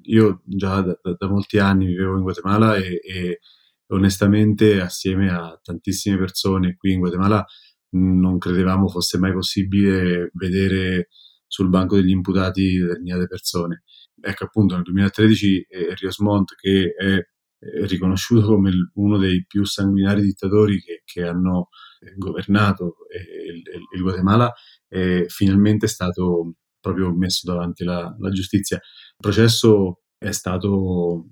io già da, da, da molti anni vivevo in Guatemala e, e, onestamente assieme a tantissime persone qui in Guatemala non credevamo fosse mai possibile vedere sul banco degli imputati determinate persone. Ecco appunto nel 2013 eh, Rios Montt che è riconosciuto come uno dei più sanguinari dittatori che, che hanno eh, governato eh, il, il, Guatemala è finalmente stato proprio messo davanti alla, giustizia. Il processo è stato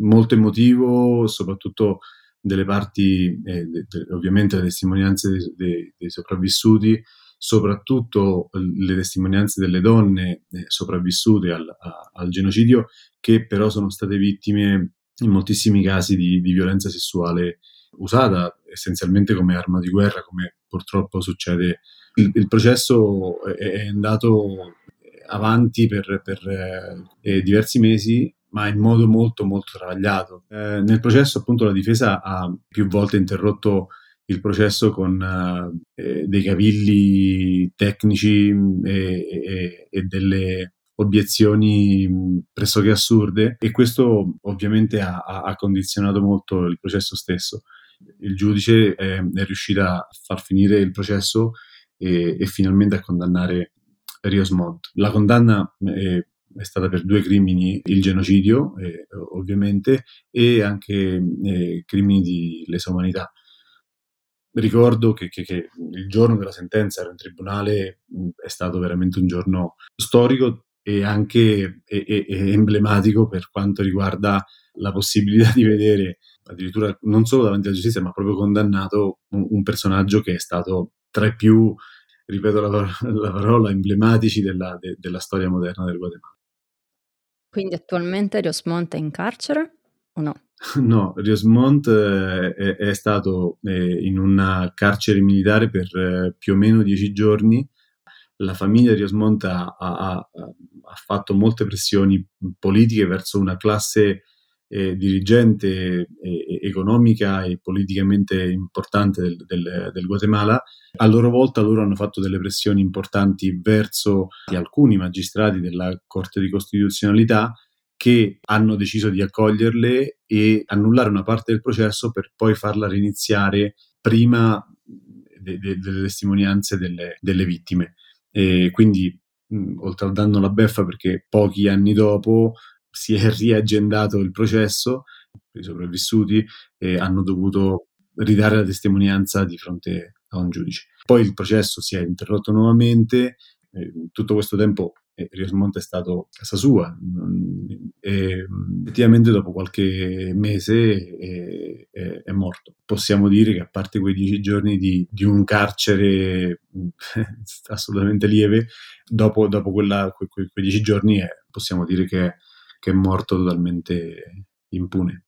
molto emotivo, soprattutto delle parti, eh, de, de, ovviamente le testimonianze dei, dei, sopravvissuti, soprattutto le testimonianze delle donne eh, sopravvissute al, a, al, genocidio, che però sono state vittime in moltissimi casi di, di violenza sessuale usata essenzialmente come arma di guerra, come purtroppo succede. Il, il processo è, è, andato avanti per, per eh, diversi mesi ma in modo molto molto travagliato. Eh, nel processo appunto la difesa ha più volte interrotto il processo con eh, dei cavilli tecnici mm, e, e, e, delle obiezioni pressoché assurde e questo ovviamente ha, ha condizionato molto il processo stesso. Il giudice è, è riuscito a far finire il processo e, e finalmente a condannare Rios Montt. La condanna è è stata per due crimini, il genocidio eh, ovviamente e anche eh, crimini di lesa umanità. Ricordo che, che, che, il giorno della sentenza ero in tribunale, è stato veramente un giorno storico e anche e, e, e emblematico per quanto riguarda la possibilità di vedere addirittura non solo davanti alla giustizia ma proprio condannato un, un personaggio che è stato tra i più ripeto la, la parola, emblematici della, de, della storia moderna del Guatemala. Quindi attualmente Riosmont è in carcere o no? [LAUGHS] No, Riosmont eh, è, è, stato eh, in una carcere militare per eh, più o meno dieci giorni. La famiglia di Riosmont ha, ha, ha, fatto molte pressioni politiche verso una classe eh, dirigente eh, economica e politicamente importante del, del, del, Guatemala. A loro volta loro hanno fatto delle pressioni importanti verso alcuni magistrati della Corte di Costituzionalità che hanno deciso di accoglierle e annullare una parte del processo per poi farla riniziare prima de, de, delle testimonianze delle, delle vittime. E quindi, mh, oltre al danno alla beffa, perché pochi anni dopo si è riagendato il processo, i sopravvissuti e hanno dovuto ridare la testimonianza di fronte a un giudice. Poi il processo si è interrotto nuovamente, eh, tutto questo tempo eh, Riosmonte è stato casa sua e effettivamente dopo qualche mese è, è, è, morto. Possiamo dire che a parte quei dieci giorni di, di un carcere [LAUGHS] assolutamente lieve, dopo, dopo quella, que, quei dieci giorni possiamo dire che che è morto totalmente impune.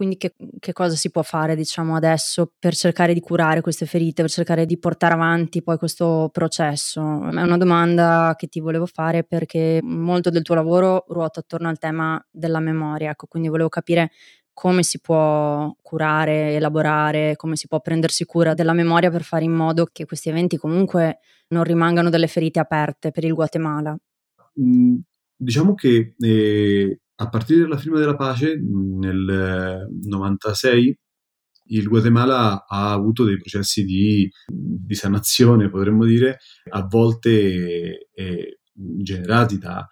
Quindi che, che, cosa si può fare, diciamo, adesso per cercare di curare queste ferite, per cercare di portare avanti poi questo processo? È una domanda che ti volevo fare perché molto del tuo lavoro ruota attorno al tema della memoria, ecco, quindi volevo capire come si può curare, elaborare, come si può prendersi cura della memoria per fare in modo che questi eventi comunque non rimangano delle ferite aperte per il Guatemala. Mm, Diciamo che eh, a partire dalla firma della pace nel 96 il Guatemala ha avuto dei processi di, di sanazione, potremmo dire, a volte eh, generati da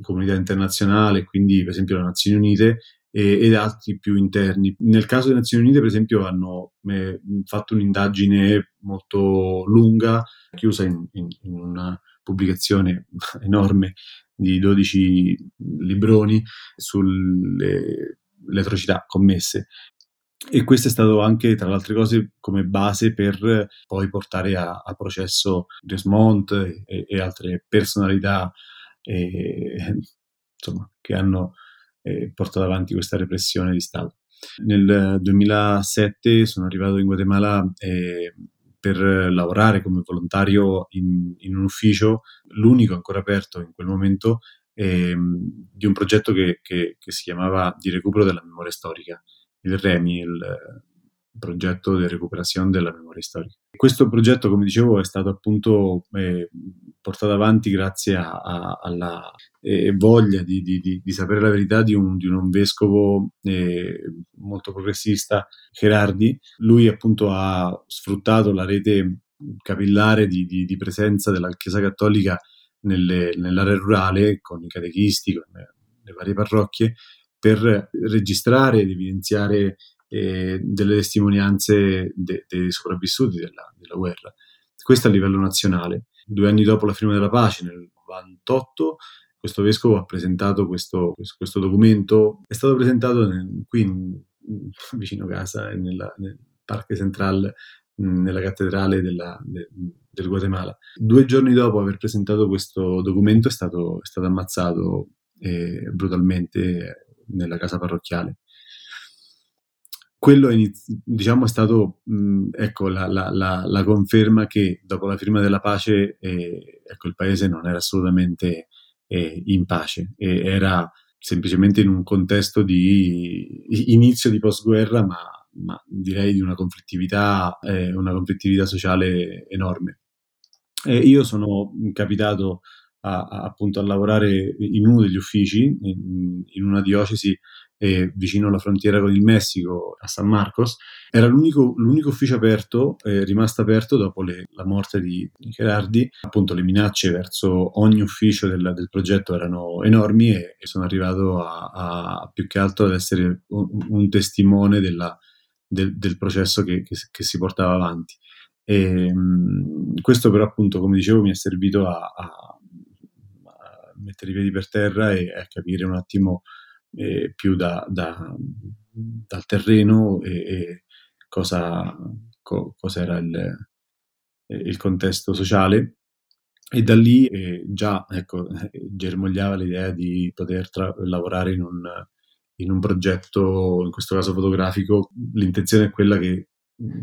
comunità internazionale, quindi per esempio le Nazioni Unite, e, ed altri più interni. Nel caso delle Nazioni Unite, per esempio, hanno eh, fatto un'indagine molto lunga, chiusa in, in, in una pubblicazione [LAUGHS] enorme di 12 libroni sulle atrocità commesse. E questo è stato anche, tra le altre cose, come base per poi portare a, a processo Desmond e, e altre personalità eh, insomma, che hanno eh, portato avanti questa repressione di Stato. Nel 2007 sono arrivato in Guatemala eh, per lavorare come volontario in, in, un ufficio, l'unico ancora aperto in quel momento ehm, di un progetto che, che, che, si chiamava di recupero della memoria storica, il REMI, il progetto di recuperazione della memoria storica. Questo progetto, come dicevo, è stato appunto eh, portato avanti grazie a, a, alla eh, voglia di, di, di, di, sapere la verità di un, un vescovo eh, molto progressista, Gerardi. Lui appunto ha sfruttato la rete capillare di, presenza della Chiesa Cattolica nelle, nell'area rurale con i catechisti, con le varie parrocchie, per registrare ed evidenziare eh, delle testimonianze de, dei sopravvissuti della, della, guerra. Questo a livello nazionale. Due anni dopo la firma della pace, nel 98, questo vescovo ha presentato questo, questo documento. È stato presentato nel, qui in, [LAUGHS] vicino casa, nella, nel Parque Central, nella cattedrale della, de, del Guatemala. Due giorni dopo aver presentato questo documento è stato, è stato ammazzato eh, brutalmente nella casa parrocchiale quello è, diciamo, è stato mh, ecco, la, la, la, la, conferma che dopo la firma della pace eh, ecco, il paese non era assolutamente eh, in pace, e era semplicemente in un contesto di inizio di postguerra, ma, ma direi di una conflittività, eh, una conflittività sociale enorme. io sono capitato a, a, appunto a lavorare in uno degli uffici, in, in una diocesi eh, vicino alla frontiera con il Messico, a San Marcos. Era l'unico, l'unico ufficio aperto, eh, rimasto aperto dopo le, la morte di, di, Gerardi. Appunto le minacce verso ogni ufficio del, del progetto erano enormi e, e sono arrivato a, a, più che altro ad essere un, un testimone della, del, del, processo che, che, che, si portava avanti. E, mh, questo però appunto, come dicevo, mi è servito a, a mettere i piedi per terra e a capire un attimo eh, più da, da, dal terreno e, e cosa, co, cos'era il, il, contesto sociale. E da lì eh, già ecco, germogliava l'idea di poter tra- lavorare in un, in un progetto, in questo caso fotografico. L'intenzione è quella che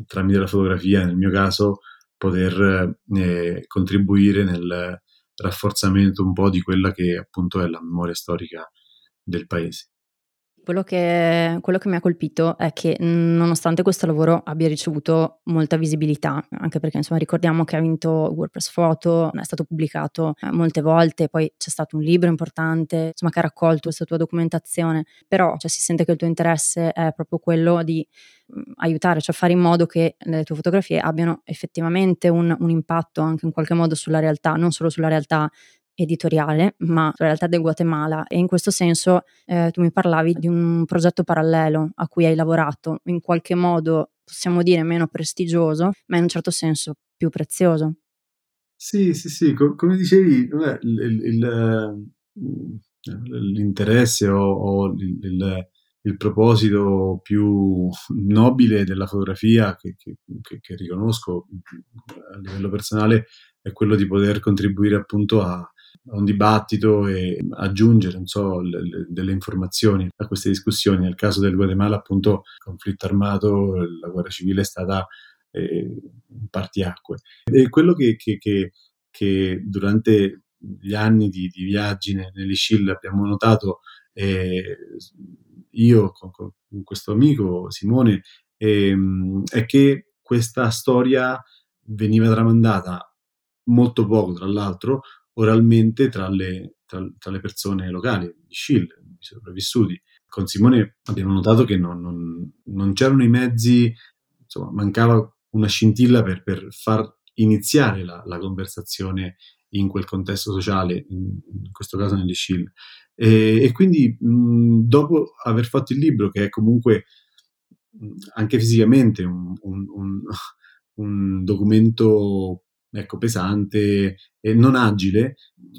tramite la fotografia, nel mio caso, poter eh, contribuire nel rafforzamento un po' di quella che appunto è la memoria storica del paese. Quello che, quello che, mi ha colpito è che nonostante questo lavoro abbia ricevuto molta visibilità, anche perché insomma ricordiamo che ha vinto WordPress Photo, è stato pubblicato eh, molte volte, poi c'è stato un libro importante insomma, che ha raccolto questa tua documentazione, però cioè, si sente che il tuo interesse è proprio quello di aiutare, cioè fare in modo che le tue fotografie abbiano effettivamente un, un impatto anche in qualche modo sulla realtà, non solo sulla realtà editoriale, ma in realtà del Guatemala e in questo senso eh, tu mi parlavi di un progetto parallelo a cui hai lavorato, in qualche modo possiamo dire meno prestigioso, ma in un certo senso più prezioso. Sì, sì, sì, Co- come dicevi, il, il, il, l'interesse o, o il, proposito più nobile della fotografia che, che, che, riconosco a livello personale è quello di poter contribuire appunto a, un dibattito e aggiungere so, le, le, delle informazioni a queste discussioni. Nel caso del Guatemala, appunto, il conflitto armato, la guerra civile è stata eh, un partiacque. E quello che, che, che, che, durante gli anni di, di viaggi negli Scil abbiamo notato, eh, io con, con, questo amico Simone, eh, è che questa storia veniva tramandata molto poco, tra l'altro, oralmente tra le, tra, tra le persone locali, di Schill, i sopravvissuti. Con Simone abbiamo notato che non, non, non c'erano i mezzi, insomma, mancava una scintilla per, per far iniziare la, la, conversazione in quel contesto sociale, in, questo caso negli Schill. E, e, quindi mh, dopo aver fatto il libro, che è comunque anche fisicamente un, un, un, [LAUGHS] un documento ecco, pesante e non agile,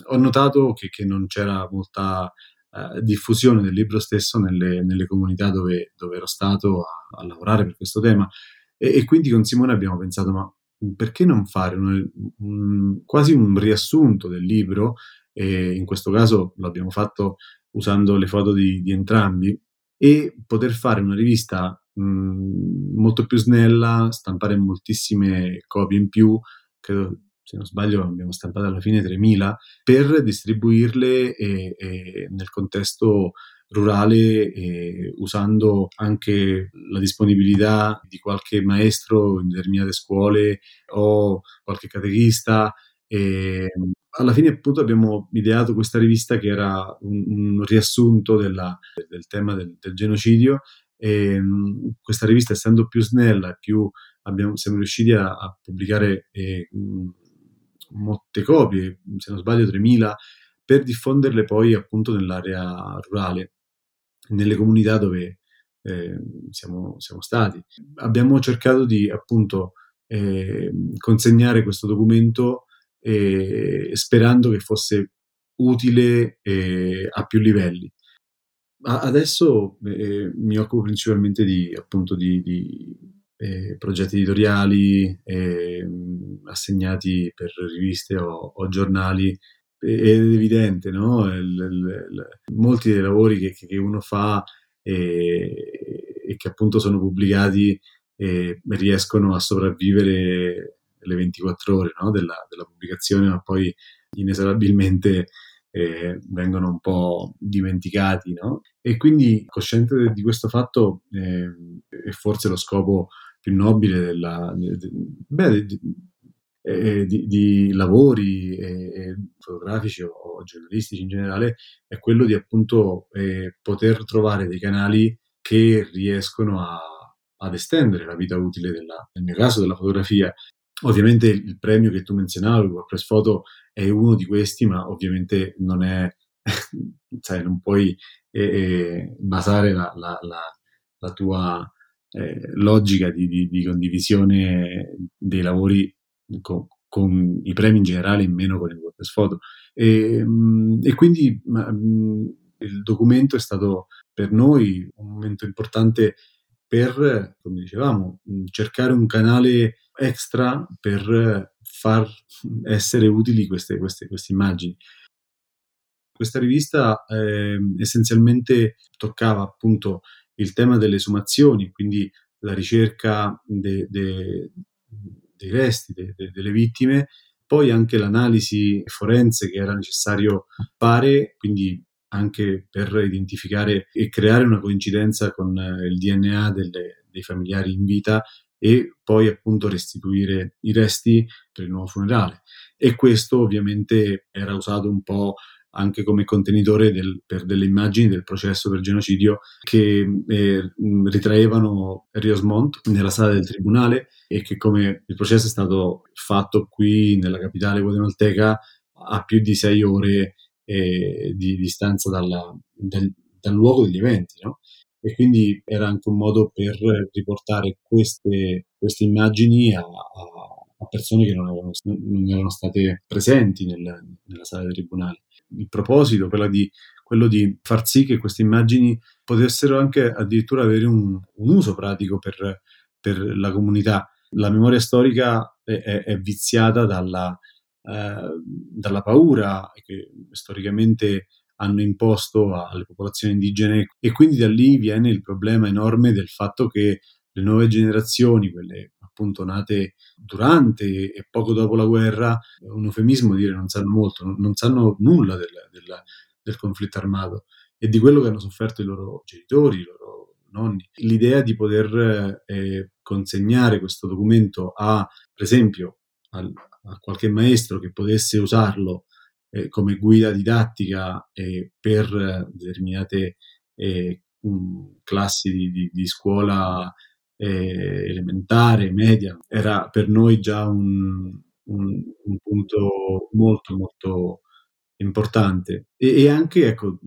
ho notato che, che non c'era molta uh, diffusione del libro stesso nelle, nelle comunità dove, dove, ero stato a, a, lavorare per questo tema. E, e, quindi con Simone abbiamo pensato, ma perché non fare un, un, quasi un riassunto del libro? E in questo caso l'abbiamo fatto usando le foto di, di entrambi e poter fare una rivista mh, molto più snella, stampare moltissime copie in più, credo se non sbaglio abbiamo stampato alla fine 3.000, per distribuirle eh, eh, nel contesto rurale eh, usando anche la disponibilità di qualche maestro in determinate scuole o qualche catechista. E alla fine appunto abbiamo ideato questa rivista che era un, un riassunto della, del tema del, del genocidio e questa rivista essendo più snella e più abbiamo, siamo riusciti a, a pubblicare eh, molte copie, se non sbaglio 3.000, per diffonderle poi appunto nell'area rurale, nelle comunità dove eh, siamo, siamo, stati. Abbiamo cercato di appunto eh, consegnare questo documento eh, sperando che fosse utile eh, a più livelli. adesso eh, mi occupo principalmente di, appunto, di, di eh, progetti editoriali eh, assegnati per riviste o, o giornali ed è evidente, no? Il, il, il, molti dei lavori che, che uno fa e, e, che appunto sono pubblicati riescono a sopravvivere le 24 ore no? della, della, pubblicazione, ma poi inesorabilmente eh, vengono un po' dimenticati. No? E quindi, cosciente di questo fatto, eh, è forse lo scopo più nobile della, de, beh, di, eh, di, di, lavori eh, fotografici o, o, giornalistici in generale è quello di appunto eh, poter trovare dei canali che riescono a, ad estendere la vita utile della, nel mio caso della fotografia. Ovviamente il premio che tu menzionavi, il Press Photo, è uno di questi, ma ovviamente non è, [LAUGHS] sai, non puoi eh, eh, basare la, la, la, la tua eh, logica di, di, di, condivisione dei lavori con, con, i premi in generale e meno con il WordPress Photo. E, mm, e quindi ma, mm, il documento è stato per noi un momento importante per, come dicevamo, mm, cercare un canale extra per far essere utili queste, queste, queste immagini. Questa rivista eh, essenzialmente toccava appunto il tema delle esumazioni, quindi la ricerca de, de, dei resti de, delle vittime, poi anche l'analisi forense che era necessario fare, quindi anche per identificare e creare una coincidenza con eh, il DNA delle, dei familiari in vita e poi appunto restituire i resti per il nuovo funerale. E questo ovviamente era usato un po' anche come contenitore del, per delle immagini del processo per genocidio che eh, ritraevano Riosmont nella sala del tribunale e che come il processo è stato fatto qui nella capitale guatemalteca a più di sei ore eh, di distanza dalla, del, dal luogo degli eventi. No? E quindi era anche un modo per riportare queste, queste immagini a, a, a persone che non, avevano, non erano state presenti nel, nella sala del tribunale il proposito, quello di, quello di far sì che queste immagini potessero anche addirittura avere un, un uso pratico per, per, la comunità. La memoria storica è, è, è viziata dalla, eh, dalla paura che storicamente hanno imposto alle popolazioni indigene e quindi da lì viene il problema enorme del fatto che le nuove generazioni, quelle appunto nate durante e poco dopo la guerra, un eufemismo dire non sanno molto, non, non sanno nulla del, del, del, conflitto armato e di quello che hanno sofferto i loro genitori, i loro nonni. L'idea di poter eh, consegnare questo documento a, per esempio, al, a qualche maestro che potesse usarlo eh, come guida didattica eh, per determinate eh, classi di, di, di scuola eh, elementare, media, era per noi già un, un, un punto molto molto importante. E, e, anche ecco,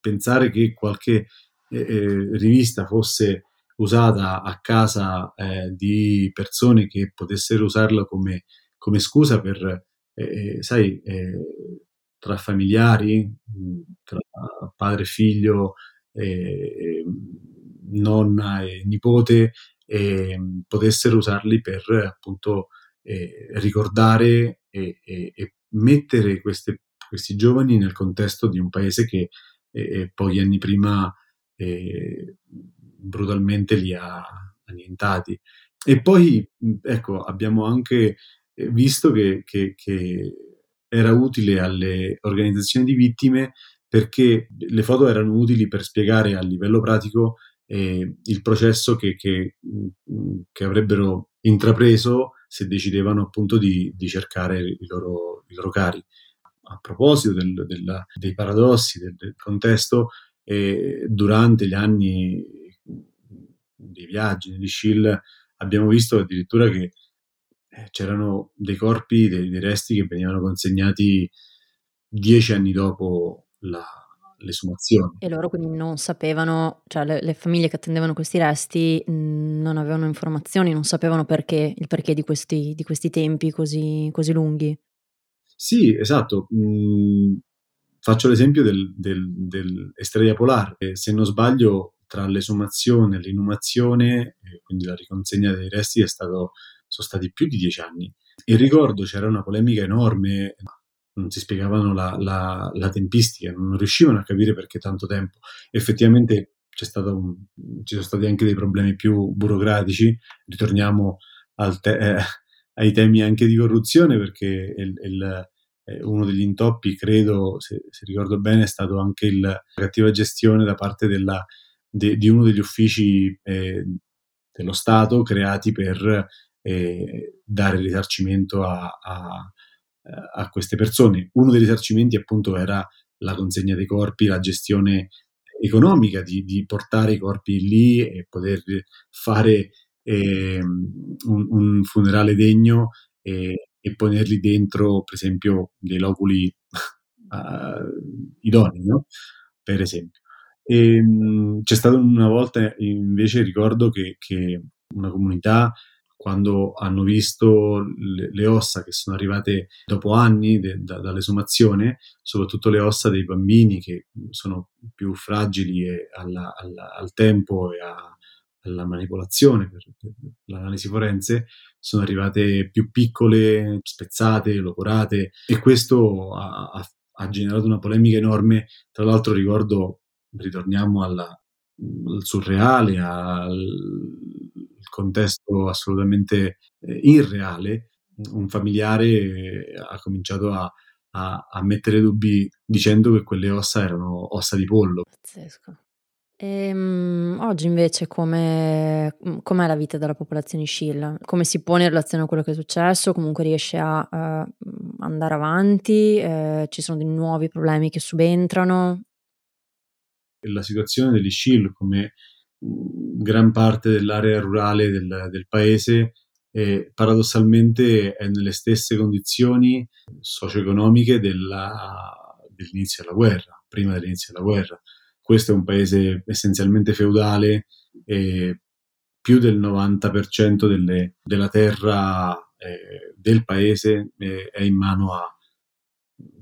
pensare che qualche eh, eh, rivista fosse usata a casa eh, di persone che potessero usarla come, come scusa per, eh, eh, sai, tra familiari, tra padre e figlio, nonna e nipote eh, potessero usarli per appunto eh, ricordare e, e, e mettere queste, questi giovani nel contesto di un paese che eh, pochi anni prima eh, brutalmente li ha annientati. E poi, ecco, abbiamo anche visto che, che, che era utile alle organizzazioni di vittime perché le foto erano utili per spiegare a livello pratico eh, il processo che, che, che, avrebbero intrapreso se decidevano appunto di, di cercare i loro, i loro, cari. A proposito del, del, dei paradossi del, del contesto, eh, durante gli anni dei viaggi negli Schill abbiamo visto addirittura che eh, c'erano dei corpi, dei, dei, resti che venivano consegnati dieci anni dopo la, l'esumazione. E loro quindi non sapevano, cioè le, le famiglie che attendevano questi resti mh, non avevano informazioni, non sapevano perché, il perché di questi, di questi tempi così, così, lunghi. Sì, esatto. Mm, faccio l'esempio del, del, dell'Estrella Polar. Se non sbaglio, tra l'esumazione e l'inumazione, quindi la riconsegna dei resti, stato, sono stati più di dieci anni. E ricordo c'era una polemica enorme, non si spiegavano la, la, la tempistica, non riuscivano a capire perché tanto tempo. Effettivamente un, ci sono stati anche dei problemi più burocratici, ritorniamo te, eh, ai temi anche di corruzione perché il, il, uno degli intoppi, credo, se, se, ricordo bene, è stato anche la cattiva gestione da parte della de, di uno degli uffici eh, dello Stato creati per eh, dare risarcimento a, a, a, queste persone. Uno dei risarcimenti appunto era la consegna dei corpi, la gestione economica di, di portare i corpi lì e poter fare eh, un, un, funerale degno e, e, ponerli dentro, per esempio, dei loculi uh, [LAUGHS] idonei, no? per esempio. E, ehm, c'è stata una volta invece ricordo che, che una comunità quando hanno visto le, le, ossa che sono arrivate dopo anni de, da, dall'esumazione, soprattutto le ossa dei bambini che sono più fragili alla, alla, al tempo e a, alla manipolazione per, per, l'analisi forense, sono arrivate più piccole, spezzate, locorate e questo ha, ha, ha generato una polemica enorme. Tra l'altro ricordo ritorniamo alla, al surreale, al contesto assolutamente eh, irreale, un familiare eh, ha cominciato a, a, a, mettere dubbi dicendo che quelle ossa erano ossa di pollo. Pazzesco. E, um, oggi invece come, com'è la vita della popolazione Scilla? Come si pone in relazione a quello che è successo? Comunque riesce a uh, andare avanti? Uh, ci sono dei nuovi problemi che subentrano? la situazione degli Scil come gran parte dell'area rurale del, del paese e paradossalmente è nelle stesse condizioni socio-economiche della, dell'inizio della guerra, prima dell'inizio della guerra. Questo è un paese essenzialmente feudale e più del 90% delle, della terra eh, del paese eh, è in mano a,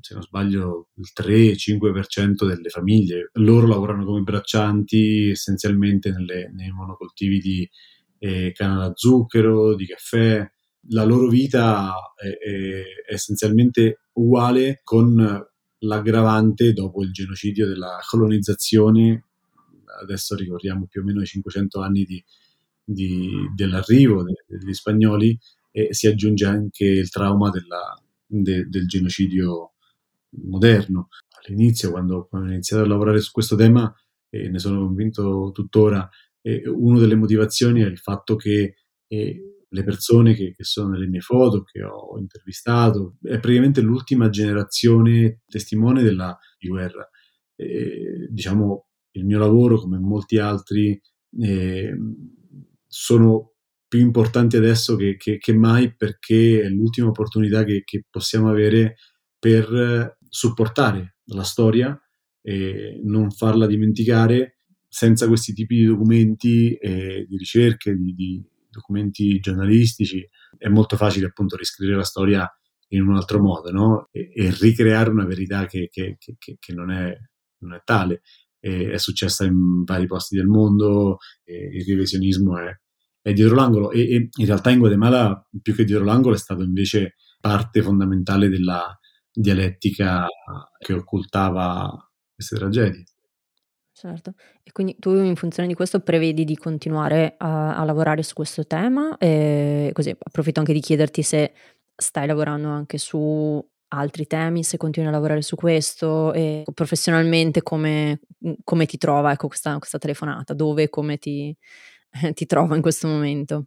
se non sbaglio, il 3-5% delle famiglie. Loro lavorano come braccianti essenzialmente nelle, nei monocoltivi di eh, canna da zucchero, di caffè. La loro vita è, è, essenzialmente uguale con l'aggravante dopo il genocidio della colonizzazione. Adesso ricordiamo più o meno i 500 anni di, di, dell'arrivo degli spagnoli e si aggiunge anche il trauma della, de, del genocidio moderno. All'inizio, quando, quando, ho iniziato a lavorare su questo tema, e ne sono convinto tuttora, eh, una delle motivazioni è il fatto che eh, le persone che, che, sono nelle mie foto, che ho intervistato, è praticamente l'ultima generazione testimone della di guerra. Eh, diciamo, il mio lavoro, come molti altri, eh, sono più importanti adesso che, che, che, mai perché è l'ultima opportunità che, che possiamo avere per supportare la storia e non farla dimenticare senza questi tipi di documenti e di ricerche, di, di documenti giornalistici. È molto facile appunto riscrivere la storia in un altro modo no? e, e, ricreare una verità che, che, che, che non, è, non, è, tale. E, è successa in vari posti del mondo, il revisionismo è, è dietro l'angolo. E, e, in realtà in Guatemala più che dietro l'angolo è stato invece parte fondamentale della dialettica che occultava queste tragedie. Certo, e quindi tu in funzione di questo prevedi di continuare a, a lavorare su questo tema? E così approfitto anche di chiederti se stai lavorando anche su altri temi, se continui a lavorare su questo e professionalmente come, come ti trova ecco, questa, questa telefonata, dove e come ti, [LAUGHS] ti trova in questo momento?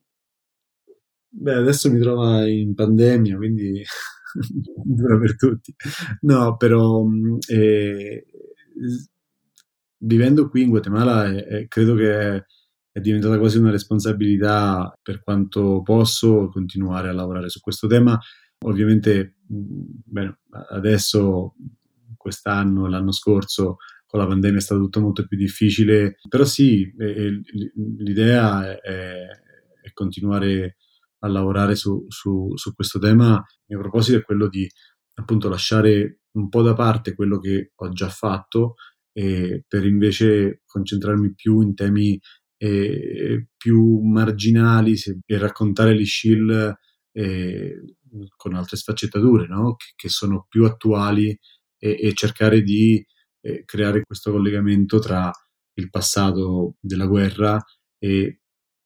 Beh, adesso mi trova in pandemia, quindi [LAUGHS] dura per tutti. No, però eh, vivendo qui in Guatemala eh, credo che è diventata quasi una responsabilità per quanto posso continuare a lavorare su questo tema. Ovviamente, beh, adesso, quest'anno, l'anno scorso, con la pandemia è stato tutto molto più difficile, però sì, l'idea è, è continuare a lavorare su, su, su, questo tema. Il mio proposito è quello di appunto lasciare un po' da parte quello che ho già fatto e per invece concentrarmi più in temi eh, più marginali se, e raccontare gli shield eh, con altre sfaccettature, no? che, che, sono più attuali e, e cercare di eh, creare questo collegamento tra il passato della guerra e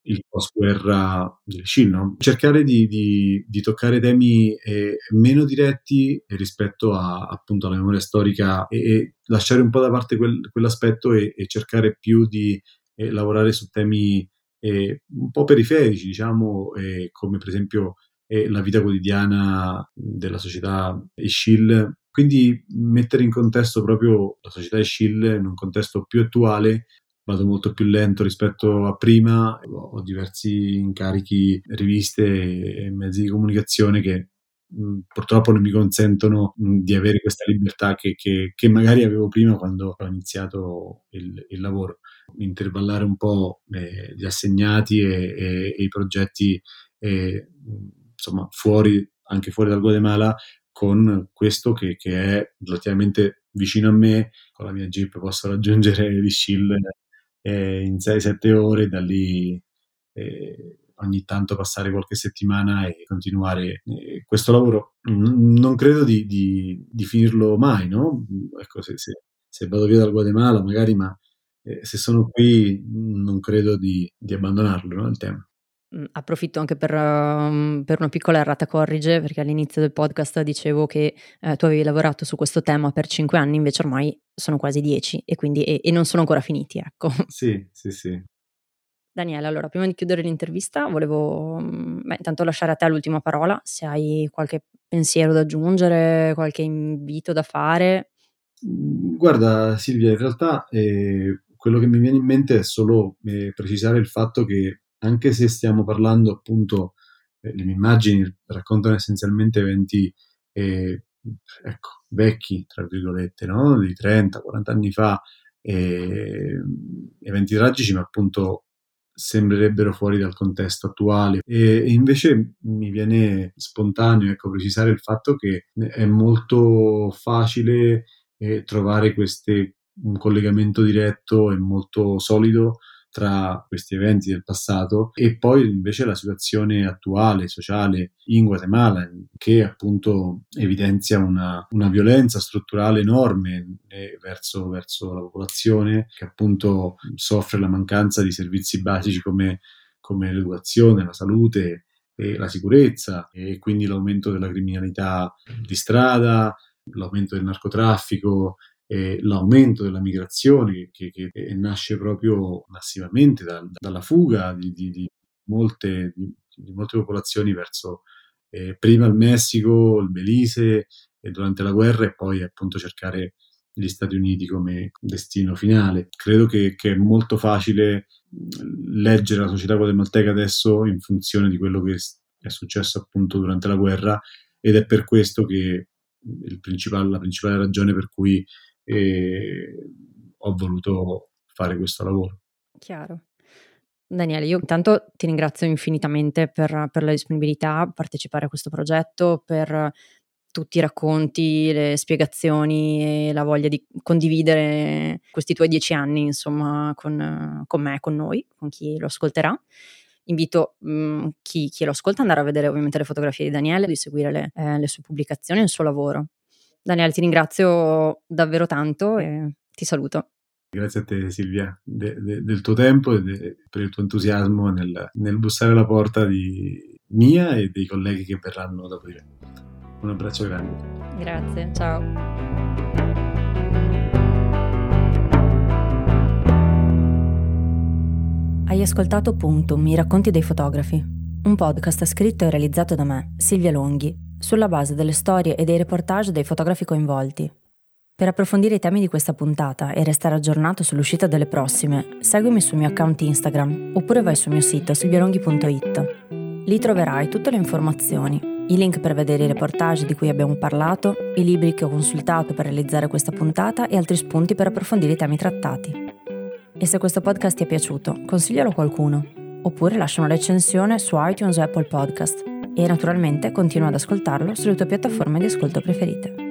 il post-guerra del Shin, no? cercare di, di, di, toccare temi eh, meno diretti rispetto a, appunto alla memoria storica e, e, lasciare un po' da parte quel, quell'aspetto e, e, cercare più di eh, lavorare su temi eh, un po' periferici, diciamo, eh, come per esempio eh, la vita quotidiana della società Ishil. Quindi mettere in contesto proprio la società Ishil in un contesto più attuale vado molto più lento rispetto a prima, ho diversi incarichi, riviste e mezzi di comunicazione che purtroppo non mi consentono di avere questa libertà che, che, che, magari avevo prima quando ho iniziato il, il lavoro. Intervallare un po' eh, gli assegnati e, e, e i progetti eh, insomma fuori, anche fuori dal Guatemala con questo che, che, è relativamente vicino a me, con la mia Jeep posso raggiungere [LAUGHS] l'Ischil eh, in 6-7 ore, da lì eh, ogni tanto passare qualche settimana e continuare eh, questo lavoro. non credo di, di, di, finirlo mai, no? Ecco, se, se, se, vado via dal Guatemala magari, ma eh, se sono qui non credo di, di abbandonarlo, no? Il tema. Approfitto anche per, um, per, una piccola errata corrige, perché all'inizio del podcast dicevo che eh, tu avevi lavorato su questo tema per cinque anni, invece ormai sono quasi dieci e, quindi, e, e non sono ancora finiti, ecco. [LAUGHS] Sì, sì, sì. Daniele, allora, prima di chiudere l'intervista, volevo beh, intanto lasciare a te l'ultima parola, se hai qualche pensiero da aggiungere, qualche invito da fare. Guarda Silvia, in realtà eh, quello che mi viene in mente è solo eh, precisare il fatto che anche se stiamo parlando appunto, eh, le mie immagini raccontano essenzialmente eventi eh, ecco, vecchi, tra virgolette, no? di 30-40 anni fa, eh, eventi tragici, ma appunto sembrerebbero fuori dal contesto attuale. E invece mi viene spontaneo ecco, precisare il fatto che è molto facile eh, trovare queste, un collegamento diretto e molto solido tra questi eventi del passato e poi invece la situazione attuale, sociale in Guatemala, che appunto evidenzia una, una violenza strutturale enorme eh, verso, verso, la popolazione, che appunto soffre la mancanza di servizi basici come, come l'educazione, la salute e la sicurezza e quindi l'aumento della criminalità di strada, l'aumento del narcotraffico eh, l'aumento della migrazione che, che, nasce proprio massivamente da, dalla fuga di, di, di, molte, di, molte, popolazioni verso eh, prima il Messico, il Belize e durante la guerra e poi appunto cercare gli Stati Uniti come destino finale. Credo che, che è molto facile leggere la società guatemalteca adesso in funzione di quello che è successo appunto durante la guerra ed è per questo che principale, la principale ragione per cui e ho voluto fare questo lavoro. Chiaro. Daniele, io intanto ti ringrazio infinitamente per, per, la disponibilità a partecipare a questo progetto, per tutti i racconti, le spiegazioni e la voglia di condividere questi tuoi dieci anni, insomma, con, con me, con noi, con chi lo ascolterà. Invito mh, mm, chi, chi, lo ascolta ad andare a vedere ovviamente le fotografie di Daniele, di seguire le, eh, le sue pubblicazioni e il suo lavoro. Daniele, ti ringrazio davvero tanto e ti saluto. Grazie a te Silvia de, de, del tuo tempo e de, per il tuo entusiasmo nel, nel bussare alla porta di, mia e dei colleghi che verranno dopo di me. Un abbraccio grande. Grazie, ciao. Hai ascoltato Punctum, i racconti dei fotografi, un podcast scritto e realizzato da me, Silvia Longhi, sulla base delle storie e dei reportage dei fotografi coinvolti. Per approfondire i temi di questa puntata e restare aggiornato sull'uscita delle prossime, seguimi sul mio account Instagram oppure vai sul mio sito silvialonghi.it. Lì troverai tutte le informazioni, i link per vedere i reportage di cui abbiamo parlato, i libri che ho consultato per realizzare questa puntata e altri spunti per approfondire i temi trattati. E se questo podcast ti è piaciuto, consiglialo a qualcuno, oppure lascia una recensione su iTunes o Apple Podcast e naturalmente continua ad ascoltarlo sulle tue piattaforme di ascolto preferite.